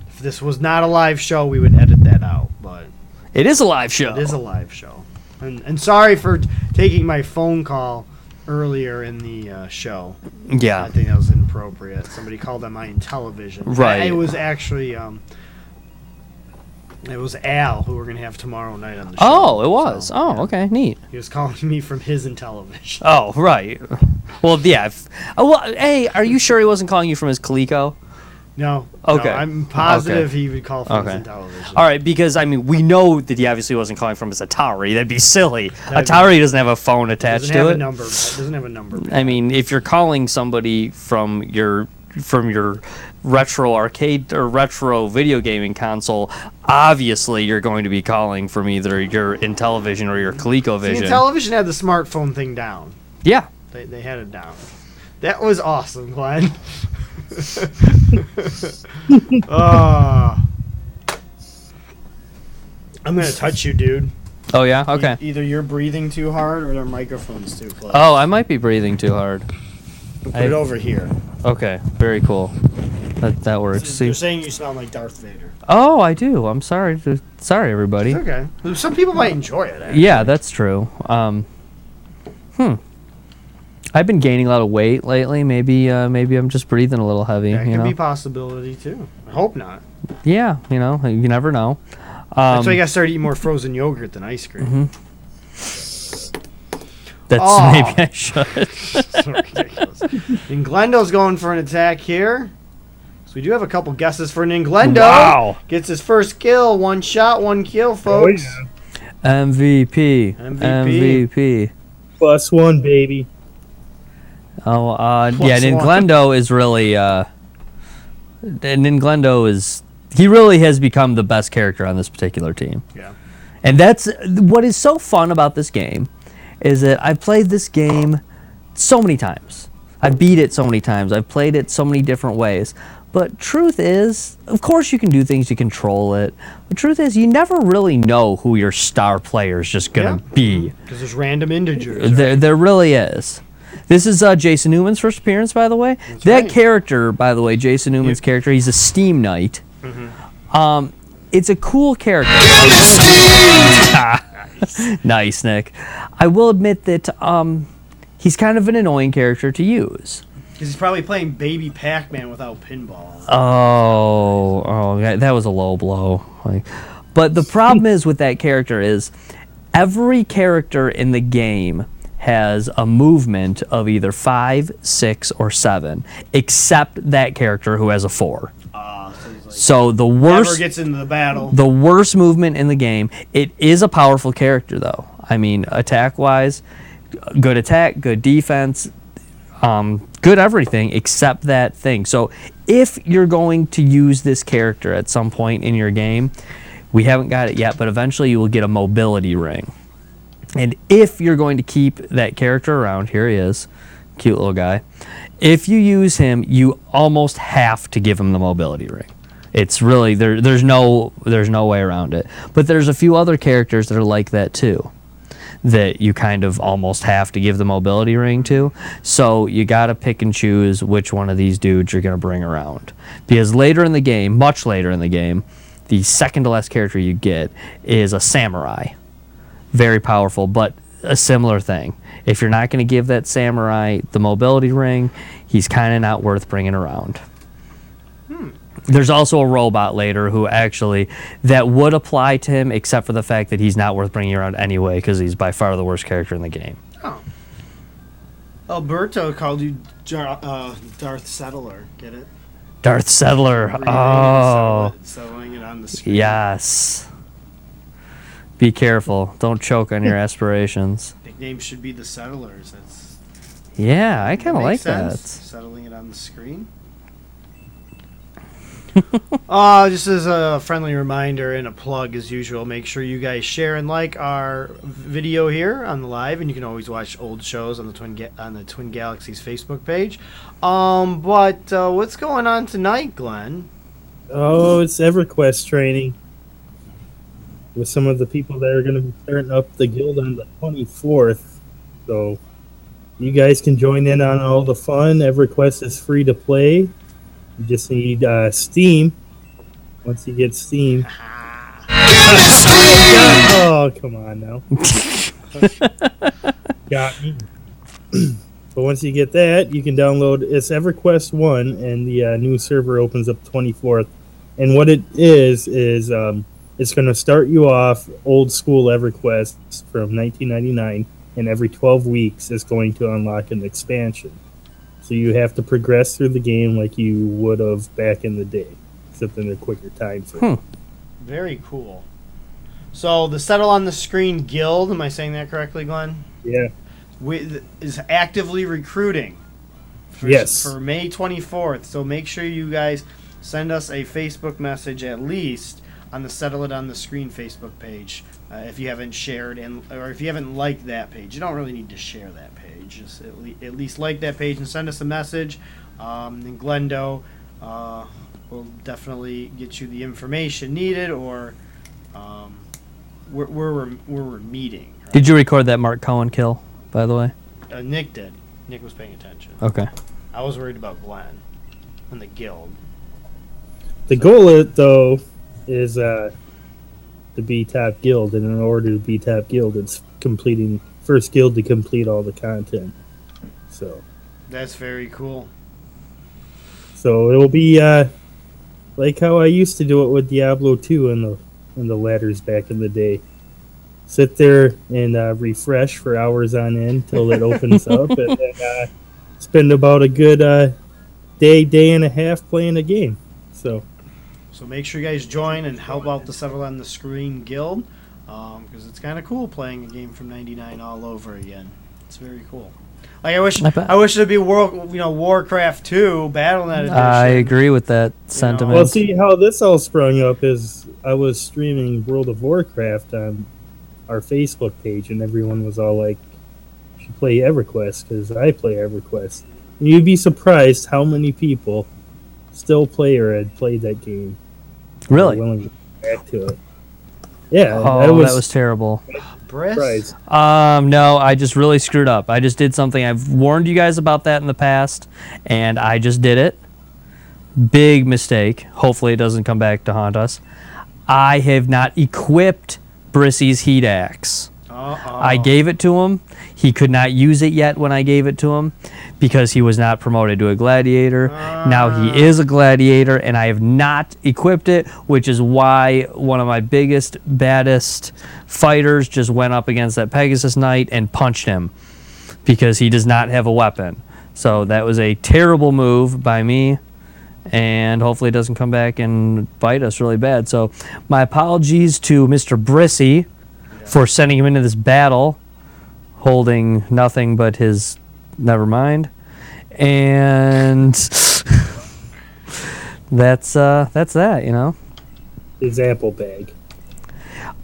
If this was not a live show, we would edit that out. But It is a live show. it is a live show. And, and sorry for t- taking my phone call earlier in the uh, show. Yeah, I think that was inappropriate. Somebody called on my television. Right. It was actually um. It was Al who we're gonna have tomorrow night on the show. Oh, it was. So, oh, yeah. okay, neat. He was calling me from his television. Oh, right. Well, yeah. If, oh, well, hey, are you sure he wasn't calling you from his Coleco? No. Okay. No, I'm positive Okay. he would call from Okay. his Intellivision. All right, because I mean, we know that he obviously wasn't calling from his Atari. That'd be silly. That'd be- Atari doesn't have a phone attached doesn't to have it. a number. Doesn't have a number. I mean, if you're calling somebody from your from your retro arcade or retro video gaming console, obviously you're going to be calling from either your Intellivision or your ColecoVision. See, television had the smartphone thing down. yeah. They, they had it down. That was awesome, Glenn. Ah. I'm gonna touch you, dude. Oh yeah. Okay. E- either you're breathing too hard or their microphone's too close. Oh, I might be breathing too hard. Put I- it over here. Okay. Very cool. That that works. You're saying you sound like Darth Vader. Oh, I do. I'm sorry. to- Sorry, everybody. It's okay. Some people might enjoy it. Actually. Yeah, that's true. Um, hmm. I've been gaining a lot of weight lately. Maybe, uh, maybe I'm just breathing a little heavy. That you could know? be a possibility too. I hope not. yeah, you know, you never know. That's Um, why I gotta start eating more frozen yogurt than ice cream. that's Oh. maybe I should. so ridiculous. Ninglendo's going for an attack here. So we do have a couple guesses for Ninglendo. Wow. Gets his first kill. One shot, one kill, folks. MVP. MVP. MVP. Plus one, baby. Oh, uh, yeah, one. Ninglendo is really, uh, Ninglendo is, he really has become the best character on this particular team. Yeah. And that's what is so fun about this game is that I've played this game so many times. I beat it so many times. I've played it so many different ways. But truth is, of course you can do things to control it. The truth is you never really know who your star player is just going to Yeah. be. Because there's random integers. There, there really is. This is uh, Jason Newman's first appearance, by the way. that right. character, by the way, Jason Newman's character, he's a Steam Knight. Mm-hmm. Um, it's a cool character. nice, Nick. I will admit that um, he's kind of an annoying character to use. Because he's probably playing Baby Pac-Man without pinball. Oh, oh, that that was a low blow. Like, but the problem is with that character is every character in the game has a movement of either five, six, or seven, except that character who has a four. Uh, so he's like, So the never worst, gets into the battle. the worst movement in the game. It is a powerful character though. I mean, attack wise, good attack, good defense, um, good everything except that thing. So if you're going to use this character at some point in your game, we haven't got it yet, but eventually you will get a mobility ring. And if you're going to keep that character around, here he is, cute little guy. If you use him, you almost have to give him the mobility ring. It's really there. There's no there's no way around it. But there's a few other characters that are like that too, that you kind of almost have to give the mobility ring to. So you got to pick and choose which one of these dudes you're gonna bring around. Because later in the game, much later in the game, the second to last character you get is a samurai very powerful, but a similar thing. If you're not going to give that samurai the mobility ring, he's kind of not worth bringing around. There's also a robot later who actually that would apply to him, except for the fact that he's not worth bringing around anyway because he's by far the worst character in the game. Oh. Alberto called you Jar- uh, Darth Settler. Get it? Darth Settler. Oh, Settling it on the screen. yes. Be careful. Don't choke on your aspirations. Nickname should be the Settlers. That's Yeah, I kind of like makes sense. that. Settling it on the screen. uh, just as a friendly reminder and a plug as usual, make sure you guys share and like our video here on the live, and you can always watch old shows on the Twin Ga- on the Twin Galaxies Facebook page. Um, but uh, what's going on tonight, Glenn? Oh, it's EverQuest training with some of the people that are going to be starting up the guild on the 24th. So you guys can join in on all the fun. EverQuest is free to play. You just need uh, Steam. Once you get Steam. oh, come on now. Got me. but once you get that, you can download it's EverQuest 1, and the uh, new server opens up 24th. And what it is, is um, it's going to start you off old school EverQuest from 1999, and every 12 weeks is going to unlock an expansion. So you have to progress through the game like you would have back in the day, except in a quicker time frame. Hmm. Very cool. So the Settle on the Screen Guild, am I saying that correctly, Glenn? Yeah. With, is actively recruiting. For, Yes. For May 24th. So make sure you guys send us a Facebook message at least on the Settle It on the Screen Facebook page uh, if you haven't shared and or if you haven't liked that page. You don't really need to share that page. Just at, le- at least like that page and send us a message. Um, and Glendo uh, will definitely get you the information needed or um, where, where, we're, where we're meeting. right? Did you record that Mark Cohen kill, by the way? Uh, Nick did. Nick was paying attention. Okay. I was worried about Glenn and the guild. The goal, is, though, is uh, to be top guild, and in order to be top guild, it's completing first guild to complete all the content. So, That's very cool. so it'll be uh, like how I used to do it with Diablo 2 and the in the ladders back in the day. Sit there and uh, refresh for hours on end till it opens up, and then uh, spend about a good uh, day, day and a half playing a game. So. So make sure you guys join and help out the Settle on the Screen Guild um, because it's kind of cool playing a game from '99 all over again. It's very cool. Like I wish, I wish it'd be World, you know, Warcraft 2 BattleNet edition. I agree with that sentiment. Well, see how this all sprung up is I was streaming World of Warcraft on our Facebook page, and everyone was all like, "You should play EverQuest because I play EverQuest." And you'd be surprised how many people still play or had played that game. Are really? willing to go back to it. Yeah, Oh, I was, that was terrible. Briss? surprised. Um, no, I just really screwed up. I just did something. I've warned you guys about that in the past, and I just did it. Big mistake. Hopefully, it doesn't come back to haunt us. I have not equipped Brissy's heat axe. Uh-oh. I gave it to him. He could not use it yet when I gave it to him because he was not promoted to a gladiator. now he ah. is a gladiator, and I have not equipped it, which is why one of my biggest, baddest fighters just went up against that Pegasus Knight and punched him because he does not have a weapon. So that was a terrible move by me, and hopefully it doesn't come back and bite us really bad. So my apologies to Mr. Brissy for sending him into this battle holding nothing but his never mind and that's uh that's that you know His apple bag.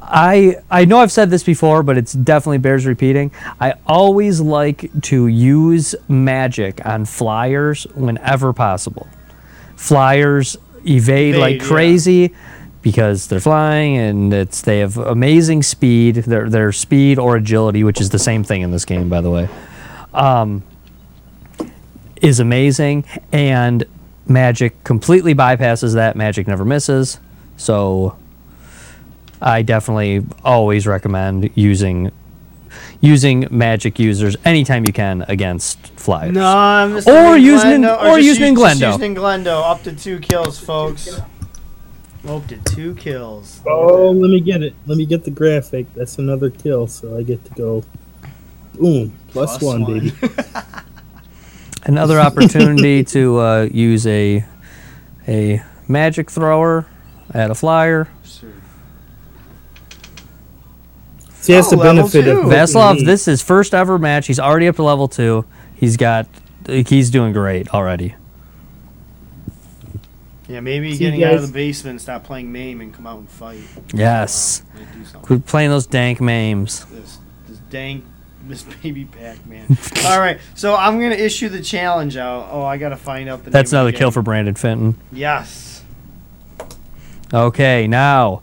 I I know I've said this before, but it's definitely bears repeating. I always like to use magic on flyers whenever possible. Flyers evade, Evade, like yeah. Because they're flying and it's they have amazing speed. Their their speed or agility, which is the same thing in this game, by the way, um, is amazing. And magic completely bypasses that. Magic never misses. So I definitely always recommend using using magic users anytime you can against flyers. No, I'm just Or using Glendo- or just using in use- just Glendo. using Glendo. Up to two kills, folks. Up to two kills. Oh, let me get it. Let me get the graphic. That's another kill, so I get to go. Boom. Plus Plus one, one. baby. Another opportunity to uh, use a a magic thrower at a flyer. See, that's Oh, the benefit of Vaslov, this is first ever match. He's already up to level two. He's got he's doing great already. Yeah, maybe See, getting out of the basement and stop playing MAME and come out and fight. Yes. Uh, might. Quit playing those dank mames. This, this dang Miss Baby Pac-Man. All right, so I'm gonna issue the challenge out. Oh, I gotta find out the. That's name of another kill for Brandon Fenton. Yes. Okay, now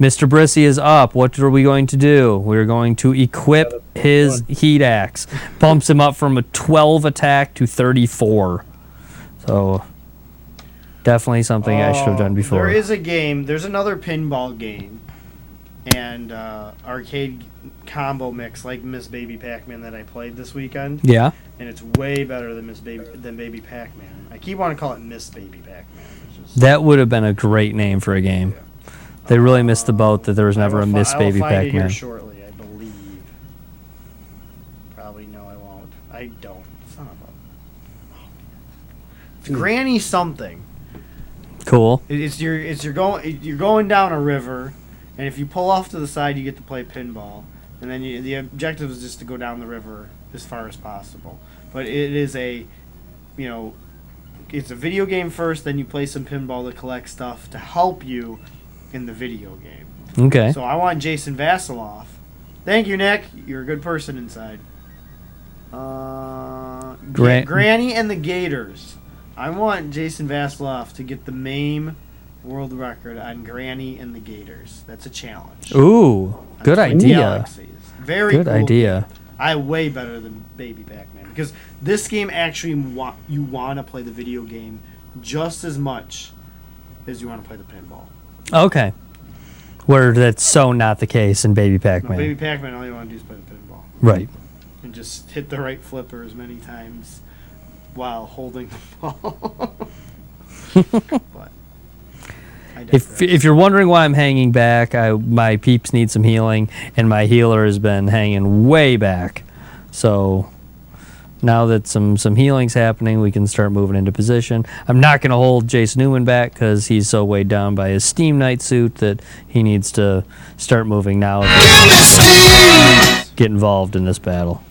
Mr. Brissy is up. What are we going to do? We're going to equip his heat axe. Bumps him up from a 12 attack to 34. So definitely something I should have done Oh, before. There is a game. There's another pinball game, and uh, arcade combo mix like Miss Baby Pac-Man that I played this weekend, yeah. and it's way better than Miss Baby than Baby Pac-Man. I keep wanting to call it Miss Baby Pac-Man, which is That would have been a great name for a game. They really missed the boat that there was I never will a fi- Miss I will Baby find it here Pac-Man. shortly, I believe. Probably no, I won't. I don't. Son of a. It's Granny something. Cool. It- It's your it's you're going you're going down a river, and if you pull off to the side, you get to play pinball, and then you, the objective is just to go down the river as far as possible. But it is a, you know, it's a video game first, then you play some pinball to collect stuff to help you in the video game. Okay. So I want Jason Vasiloff. Thank you, Nick. You're a good person inside. Uh, Gran- Granny and the Gators. I want Jason Vasiloff to get the MAME world record on Granny and the Gators. That's a challenge. Ooh, good idea. Galaxies. Very Good cool idea. I way better than Baby Pac-Man because this game actually want you want to play the video game just as much as you want to play the pinball. Okay. Where that's so not the case in Baby Pac-Man. Baby Pac-Man, all you want to do is play the pinball. right. and just hit the right flipper as many times while holding the ball. but If if you're wondering why I'm hanging back, I my peeps need some healing, and my healer has been hanging way back. So now that some some healing's happening, we can start moving into position. I'm not going to hold Jason Newman back because he's so weighed down by his Steam Knight suit that he needs to start moving now. Get involved in this battle.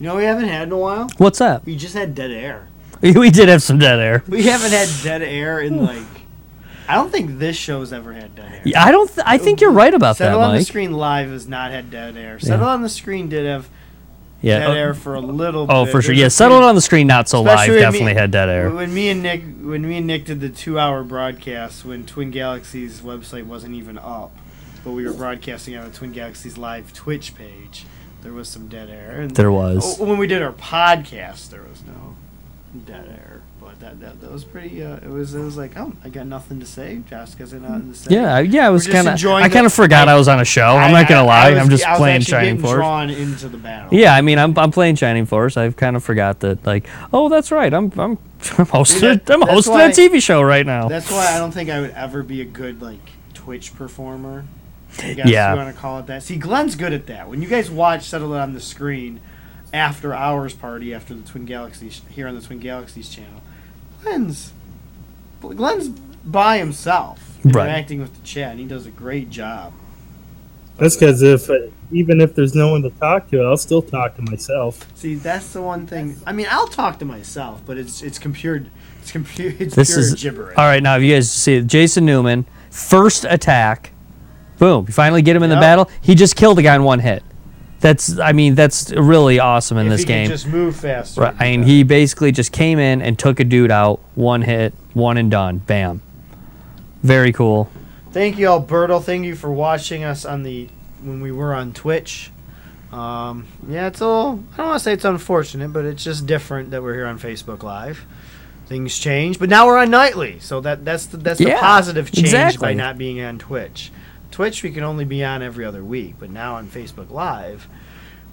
You know, what we haven't had in a while. What's that? We just had dead air. We did have some dead air. We haven't had dead air in like. I don't think this show's ever had dead air. Yeah, I don't. Th- I think you're right about that, Settle on the Screen Live has not had dead air. Settle on the Screen did have Yeah. dead oh- air for a little bit. Oh, bit. for sure. There's Yeah, settled on the screen, not so live. Definitely me- had dead air. When me and Nick, when me and Nick did the two-hour broadcast, when Twin Galaxies website wasn't even up, but we were broadcasting on the Twin Galaxies live Twitch page. There was some dead air. And There was. Oh, when we did our podcast, there was no dead air. But that that, that was pretty. Uh, it was it was like, oh, I got nothing to say. Jessica's got nothing to say. Yeah, yeah. I was kind of. I kind of forgot I, I- was on a show. I'm not gonna lie. I I'm just I playing Shining Force. Drawn into the battle. Yeah, I mean, I'm, I'm playing Shining Force. I've kind of forgot that. Like, oh, that's right. I'm I'm I'm hosting. that- I'm hosting why- a TV show right now. That's why I don't think I would ever be a good like Twitch performer. I guess Yeah. you want to call it that. See, Glenn's good at that. When you guys watch Settle It on the Screen after hours party after the Twin Galaxies here on the Twin Galaxies channel, Glenn's Glenn's by himself Right. interacting with the chat, and he does a great job. That's because if uh, even if there's no one to talk to, I'll still talk to myself. See, that's the one thing. I mean, I'll talk to myself, but it's it's computer it's computer it's This pure is gibberish. all right. Now, if you guys see Jason Newman, first attack, boom! You finally get him in the Yep. battle. He just killed a guy in one hit. That's. I mean, that's really awesome in if this he could game. just move faster. Right, I mean, he basically just came in and took a dude out, one hit, one and done, bam. Very cool. Thank you, Alberto. Thank you for watching us on the when we were on Twitch. Um, yeah, it's a little. I don't want to say it's unfortunate, but it's just different that we're here on Facebook Live. Things change, but now we're on nightly, so that that's the, that's the Yeah, positive change exactly. by not being on Twitch. Twitch we can only be on every other week, but now on Facebook Live,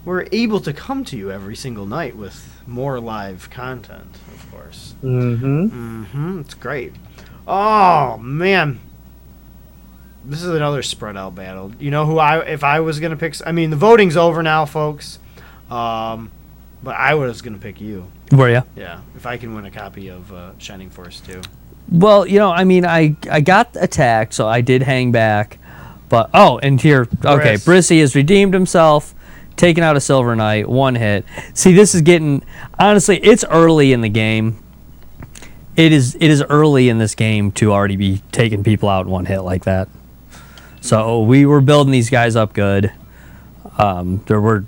we're able to come to you every single night with more live content, of course. Mm-hmm. Mm-hmm. It's great. Oh man, this is another spread out battle. You know who I if I was gonna pick? I mean, the voting's over now, folks. Um, but I was gonna pick you. Were you? Yeah, if I can win a copy of uh, Shining Force 2. Well, you know, I mean, I I got attacked, so I did hang back. But oh, and here, okay, Briss. Brissy has redeemed himself, taken out a Silver Knight, one hit. See, this is getting honestly, it's early in the game. It is it is early in this game to already be taking people out in one hit like that. So we were building these guys up good. Um, there were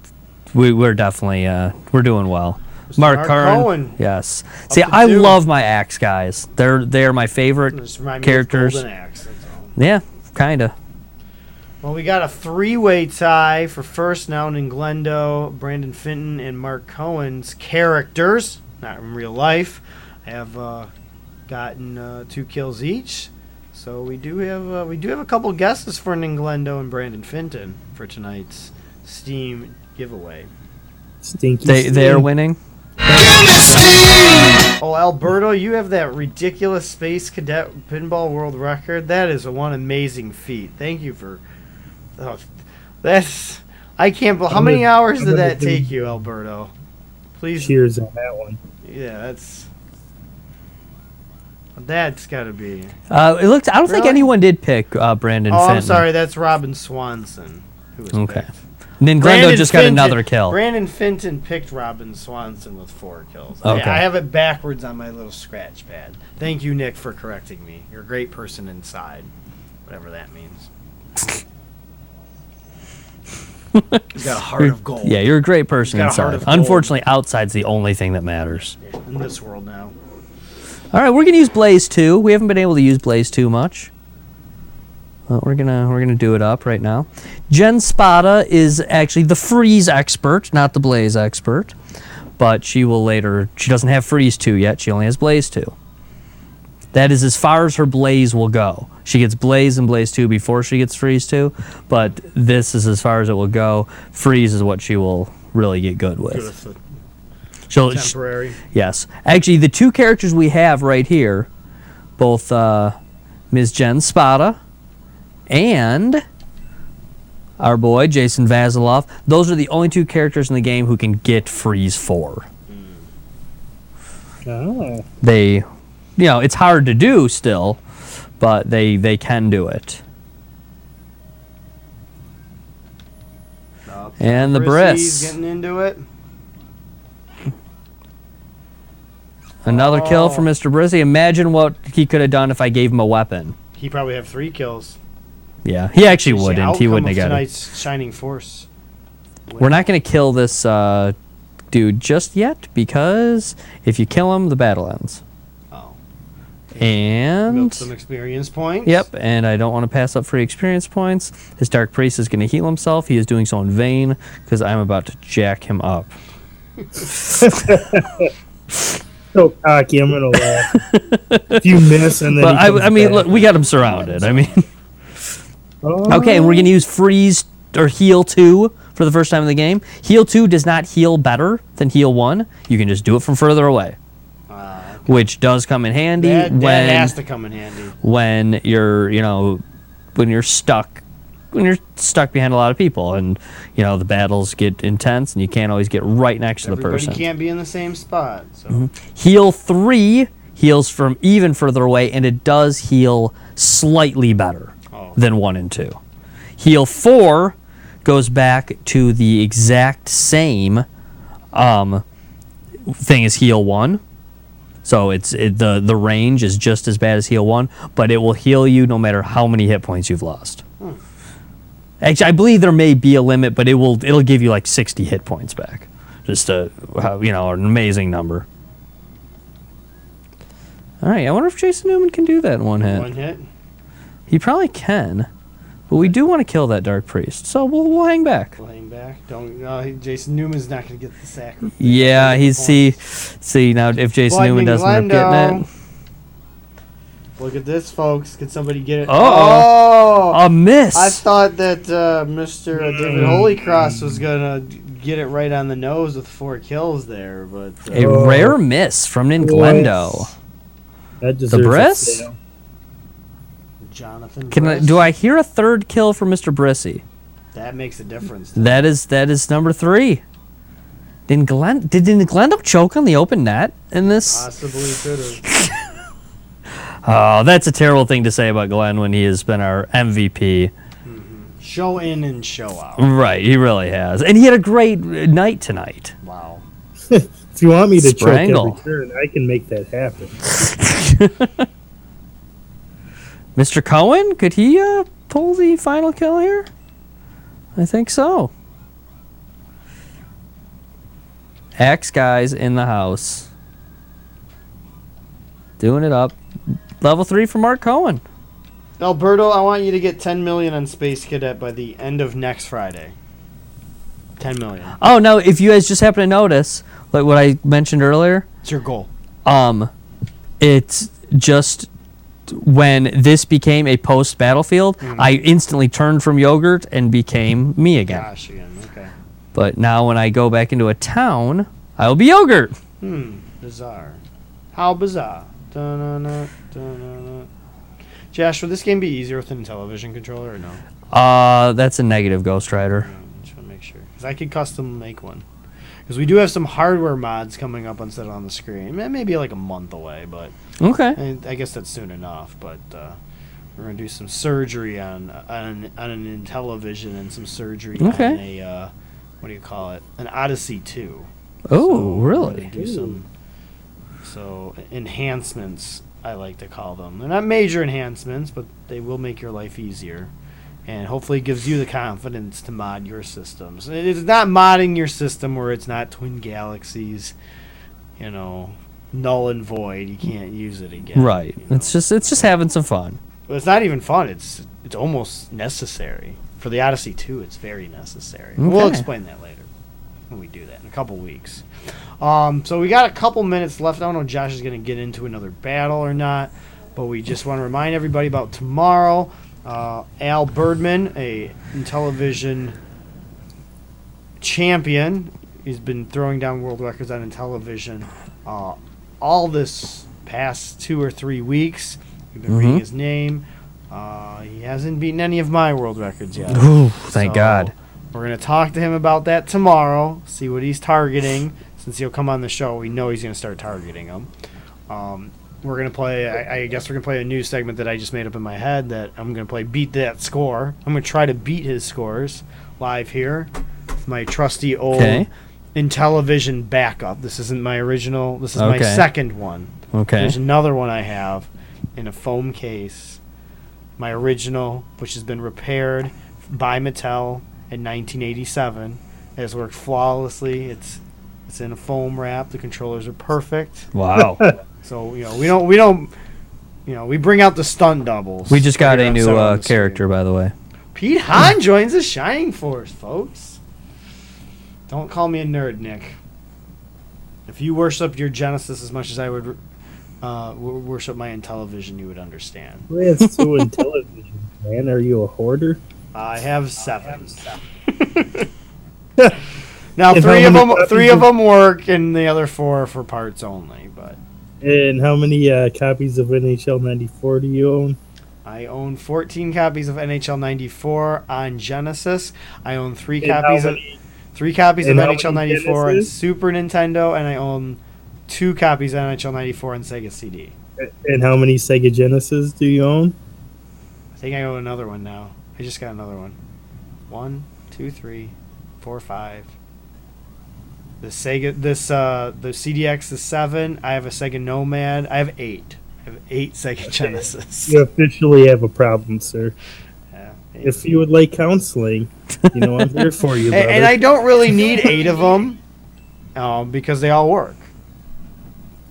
we we're definitely uh, we're doing well. Mark, Mark Curran, Cohen. yes. See, I two. love my axe guys. They're they're my favorite Just remind me of Well, we got a three-way tie for first now in Glendo, Brandon Fenton, and Mark Cohen's characters, not in real life. I have uh, gotten uh, two kills each. So we do have uh, we do have a couple guesses for Ninglendo and Brandon Fenton for tonight's Steam giveaway. Stinky. They they're winning. Oh, Alberto, you have that ridiculous Space Cadet Pinball World Record. That is one amazing feat. Thank you for. Oh, that's. I can't believe. How I'm many hours I'm did that take you, Alberto? Please. Cheers on that one. Yeah, that's. That's got to be. Uh, it looked. I don't think anyone did pick uh, Brandon. Oh, I'm sorry. That's Robin Swanson. Who was Okay. picked. And then Glendo Brandon just got another kill. Brandon Fenton picked Robin Swanson with four kills. Okay. I, I have it backwards on my little scratch pad. Thank you, Nick, for correcting me. You're a great person inside, whatever that means. He's got a heart of gold. yeah, you're a great person He's got a heart inside. of gold. Unfortunately, outside's the only thing that matters. in this world now. All right, we're gonna use Blaze two. We haven't been able to use Blaze two much. Well, we're gonna we're gonna do it up right now. Jen Spada is actually the freeze expert, not the Blaze expert, but she will later. She doesn't have freeze two yet. She only has Blaze two. That is as far as her Blaze will go. She gets Blaze and Blaze two before she gets freeze two, but this is as far as it will go. Freeze is what she will really get good with. Good for She'll, she- temporary. Yes. Actually, the two characters we have right here, both uh, Ms. Jen Spada and our boy Jason Vasilov, those are the only two characters in the game who can get Freeze 4. Oh. They, you know, it's hard to do still, but they, they can do it. Uh, And the Briss. getting into it. Another kill Oh. for Mr. Brizzy. Imagine what he could have done if I gave him a weapon. He probably have three kills. Yeah, he actually the wouldn't. He wouldn't have got it. tonight's Shining Force. We're not going to kill this uh, dude just yet because if you kill him, the battle ends. Milk And some experience points. Yep, and I don't want to pass up free experience points. His Dark Priest is going to heal himself. He is doing so in vain because I'm about to jack him up. So cocky, I'm gonna laugh. if you miss and then But I, I mean, back. look, we got him surrounded. I mean, Oh, okay, and we're going to use freeze or heal two for the first time in the game. Heal two does not heal better than heal one. You can just do it from further away, which does come in handy that, that when has to come in handy. when you're you know when you're stuck when you're stuck behind a lot of people and you know the battles get intense and you can't always get right next to the person. Everybody can't be in the same spot. So heal 3 heals from even further away and it does heal slightly better Oh. than 1 and 2 heal 4 goes back to the exact same um, thing as heal 1 so it's it, the the range is just as bad as heal 1 but it will heal you no matter how many hit points you've lost hmm. Actually, I believe there may be a limit, but it will it'll give you like 60 hit points back. Just a you know an amazing number. All right, I wonder if Jason Newman can do that in one hit. one hit. He probably can, but we do want to kill that dark priest, so we'll, we'll hang back. Playing back. Don't. Uh, Jason Newman's not going to get the sacrifice. Yeah, he's see see now if Jason Newman doesn't end up getting it. Look at this, folks. Can somebody get it? Uh-oh. Oh! A miss. I thought that uh, Mr. David Holycross was gonna get it right on the nose with four kills there, but uh, a Oh. rare miss from Ninglendo. that deserves a Briss? Fail. Jonathan. Can I, do I hear a third kill for Mr. Brissy? That makes a difference. That is that is number three. Did Glen did, did Glendo choke on the open net in this? Possibly could have. Oh, that's a terrible thing to say about Glenn when he has been our MVP. Mm-hmm. Show in and show out. Right, he really has, and he had a great night tonight. Wow. If you want me to choke every turn, I can make that happen. Mr. Cohen, could he uh, pull the final kill here? I think so. Axe guys in the house. Doing it up. Level three for Mark Cohen. Alberto, I want you to get 10 million on Space Cadet by the end of next Friday. 10 million. Oh no! If you guys just happen to notice, like what I mentioned earlier, It's your goal. um, it's just when this became a post battlefield, I instantly turned from yogurt and became me again. Gosh, again. Okay. But now when I go back into a town, I will be yogurt. Hmm. Bizarre. How bizarre. Dun-dun-dun, dun-dun-dun. Josh, would this game be easier with a Intellivision controller or no? Uh, that's a negative Ghost Rider. I just want to make sure. Because I could custom make one. Because we do have some hardware mods coming up instead of on the screen. That may be like a month away, but Okay. I, I guess that's soon enough. But uh, we're gonna do some surgery on on on an Intellivision and some surgery Okay. on a uh, what do you call it? An Odyssey two. Oh, So really? Do some so enhancements. I like to call them. They're not major enhancements, but they will make your life easier, and hopefully gives you the confidence to mod your systems. It is not modding your system where it's not Twin Galaxies, you know, null and void. You can't use it again. Right. you know. It's just it's just having some fun. Well, it's not even fun. It's it's almost necessary for the Odyssey 2. It's very necessary. We'll explain that later when we do that in a couple weeks. Um, so we got a couple minutes left. I don't know if Josh is going to get into another battle or not, but we just want to remind everybody about tomorrow. Uh, Al Birdman, a Intellivision champion, he's been throwing down world records on Intellivision uh, all this past two or three weeks. We've been reading Mhm. his name. Uh, he hasn't beaten any of my world records yet. Ooh, thank So, God. We're gonna talk to him about that tomorrow. See what he's targeting. Since he'll come on the show, we know he's gonna start targeting him. Um, we're gonna play. I, I guess we're gonna play a new segment that I just made up in my head. That I'm gonna play beat that score. I'm gonna try to beat his scores live here. with My trusty old Okay. Intellivision backup. This isn't my original. This is my Okay. second one. Okay. There's another one I have in a foam case. My original, which has been repaired by Mattel in 1987, it has worked flawlessly. It's it's in a foam wrap. The controllers are perfect. Wow. So you know we don't we don't you know, we bring out the stunt doubles. We just got Figure a out new seven uh, the screen. character, by the way. Pete Hahn joins the Shining Force, folks. Don't call me a nerd, Nick. If you worship your Genesis as much as I would uh, worship my Intellivision, you would understand. That's so intelligent, man. Are you a hoarder? I have seven. now And how three of them, three of of- them work, and the other four are for parts only. But And how many uh, copies of NHL 94 do you own? I own 14 copies of NHL 94 on Genesis. I own three And how copies of many- three copies of NHL '94 on Super Nintendo, and I own two copies of NHL 94 on Sega CD. And how many Sega Genesis do you own? I think I own another one now. I just got another one. One, two, three, four, five. The Sega, this uh, the CDX is seven. I have a Sega Nomad. I have eight. I have eight Sega Genesis. You officially have a problem, sir. Yeah, eight. If you would like counseling, you know I'm here for you, and, brother. and I don't really need eight of them, um, because they all work.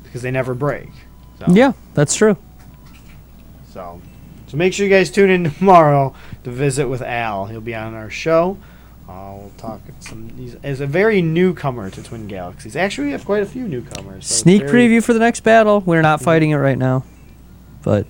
Because they never break. So. Yeah, that's true. So, so make sure you guys tune in tomorrow to visit with Al. He'll be on our show. Uh, we'll talk some. He's as a very newcomer to Twin Galaxies. Actually, we have quite a few newcomers. so it's Sneak very- preview for the next battle. We're not fighting it right now, but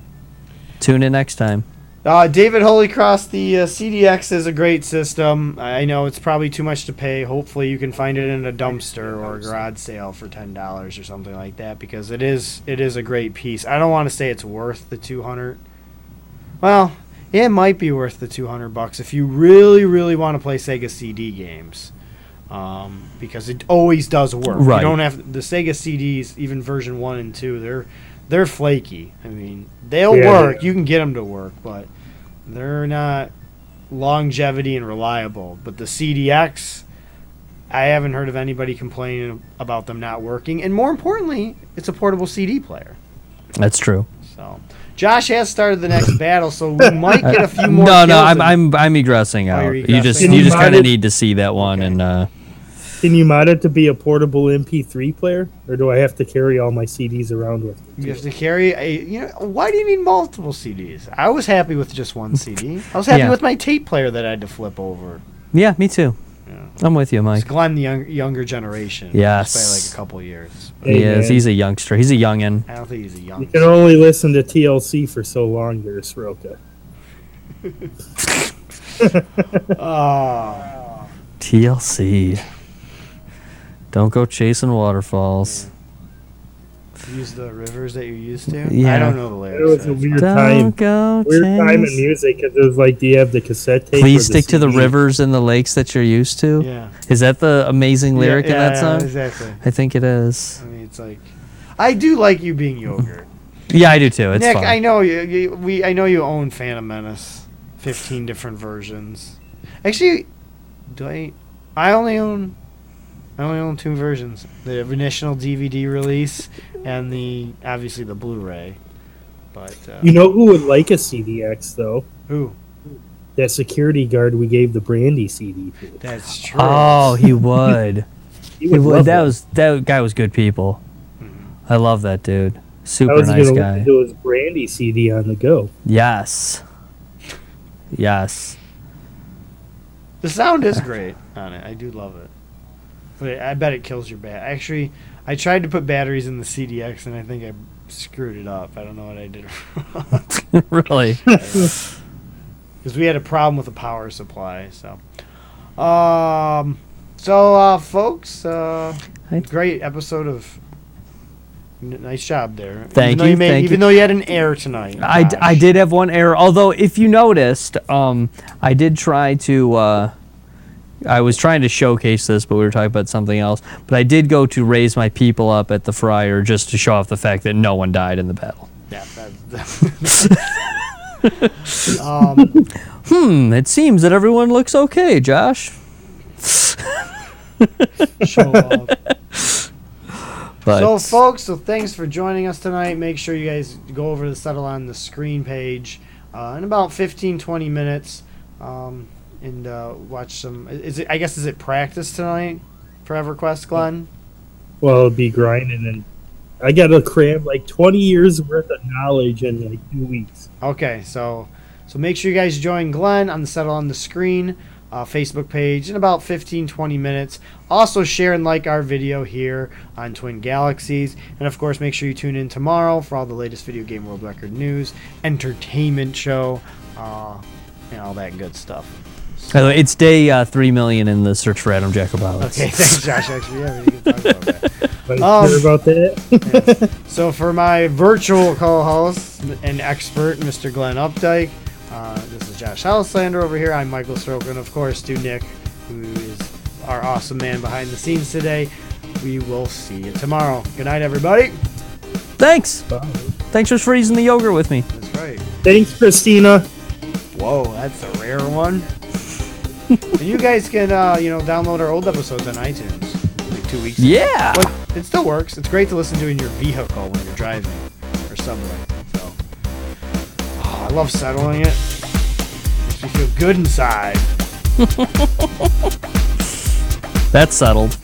tune in next time. Uh, David Holy Cross, the uh, CDX is a great system. I know it's probably too much to pay. Hopefully, you can find it in a dumpster or a garage sale for ten dollars or something like that because it is it is a great piece. I don't want to say it's worth the two hundred. Well, it might be worth the two hundred bucks if you really really want to play Sega CD games, um, because it always does work. Right. You don't have the Sega CDs, even version one and two. They're they're flaky. I mean, they'll Yeah, work. they- You can get them to work, but they're not longevity and reliable. But the CDX, I haven't heard of anybody complaining about them not working. And more importantly, it's a portable CD player. That's true. So Josh has started the next battle, so we might get a few more. no, no, I'm, I'm, I'm egressing Oh, out. you're You just, you just kind of need to see that one, Okay. and uh, Can you mod it to be a portable MP3 player, or do I have to carry all my CDs around with me? You have to carry a. You know, why do you need multiple CDs? I was happy with just one CD. I was happy Yeah. with my tape player that I had to flip over. yeah, me too. Yeah. I'm with you, Mike. It's Mike. Glenn, the young, younger generation. Yes. Just by like a couple years. Hey, he is. man. He's a youngster. He's a youngin. I don't think he's a young. You can only listen to TLC for so long, there, Soroka. Ah. Oh. TLC. Don't go chasing waterfalls. Use the rivers that you're used to. Yeah. I don't know the lyrics. It was a weird Don't time. go Weird time in music because it was like, do you have the cassette tape? or Please the stick to the rivers and the lakes that you're used to. Yeah. Is that the amazing lyric yeah, in that yeah, song? Exactly. I think it is. I mean, it's like, I do like you being yogurt. Yeah, I do too. It's Nick, fun. I know you, you. We, I know you own Phantom Menace, fifteen different versions. Actually, do I? I only own. I only own two versions: the initial DVD release and the obviously the Blu-ray. But uh, You know who would like a CDX though? who? That security guard we gave the Brandy CD to. That's true. Oh, he would. He he would would. That it. was that guy was good people. Mhm. I love that dude. I Super was nice gonna guy. listen to his Brandy CD on the go. Yes. Yes. The sound is great on it. I do love it. I bet it kills your bat. Actually, I tried to put batteries in the CDX and I think I screwed it up. I don't know what I did wrong. really. because we had a problem with the power supply. So, um, so uh, folks, uh, Hi. great episode of. n- Nice job there. Thank even though you, made, thank even you. though you had an error tonight. I, d- I Josh. did have one error. Although, if you noticed, um, I did try to. Uh, I was trying to showcase this, but we were talking about something else. But I did go to raise my people up at the friar just to show off the fact that no one died in the battle. Yeah. That, um, Hmm. It seems that everyone looks okay, Josh. show off. But so, folks, so thanks for joining us tonight. Make sure you guys go over to the Settle on the Screen page uh, in about 15, 20 minutes um, and uh, watch some. Is it? I guess is it practice tonight for EverQuest, Glenn? Well, it'd be grinding and I got to cram like 20 years worth of knowledge in like two weeks. Okay, so so make sure you guys join Glenn on the Settle on the Screen uh, Facebook page in about 15 20 minutes. Also, share and like our video here on Twin Galaxies. And of course, make sure you tune in tomorrow for all the latest video game world record news, entertainment show, uh, and all that good stuff. By the way, it's day uh, three million in the search for Adam Jacobowitz. Okay, thanks, Josh. Actually, yeah, we can talk about that. But Um, about that? So for my virtual co-host and expert, Mr. Glenn Updike, uh, this is Josh Houslander over here. I'm Michael Stroker, and of course, to Nick, who is our awesome man behind the scenes today. We will see you tomorrow. Good night, everybody. Thanks. Bye. Thanks for freezing the yogurt with me. That's right. Thanks, Christina. Whoa, that's a rare one. And you guys can, uh, you know, download our old episodes on iTunes. Like two weeks. ago. Yeah. But it still works. It's great to listen to in your vehicle when you're driving or subway. So, oh, I love settling it. Makes me feel good inside. That's settled.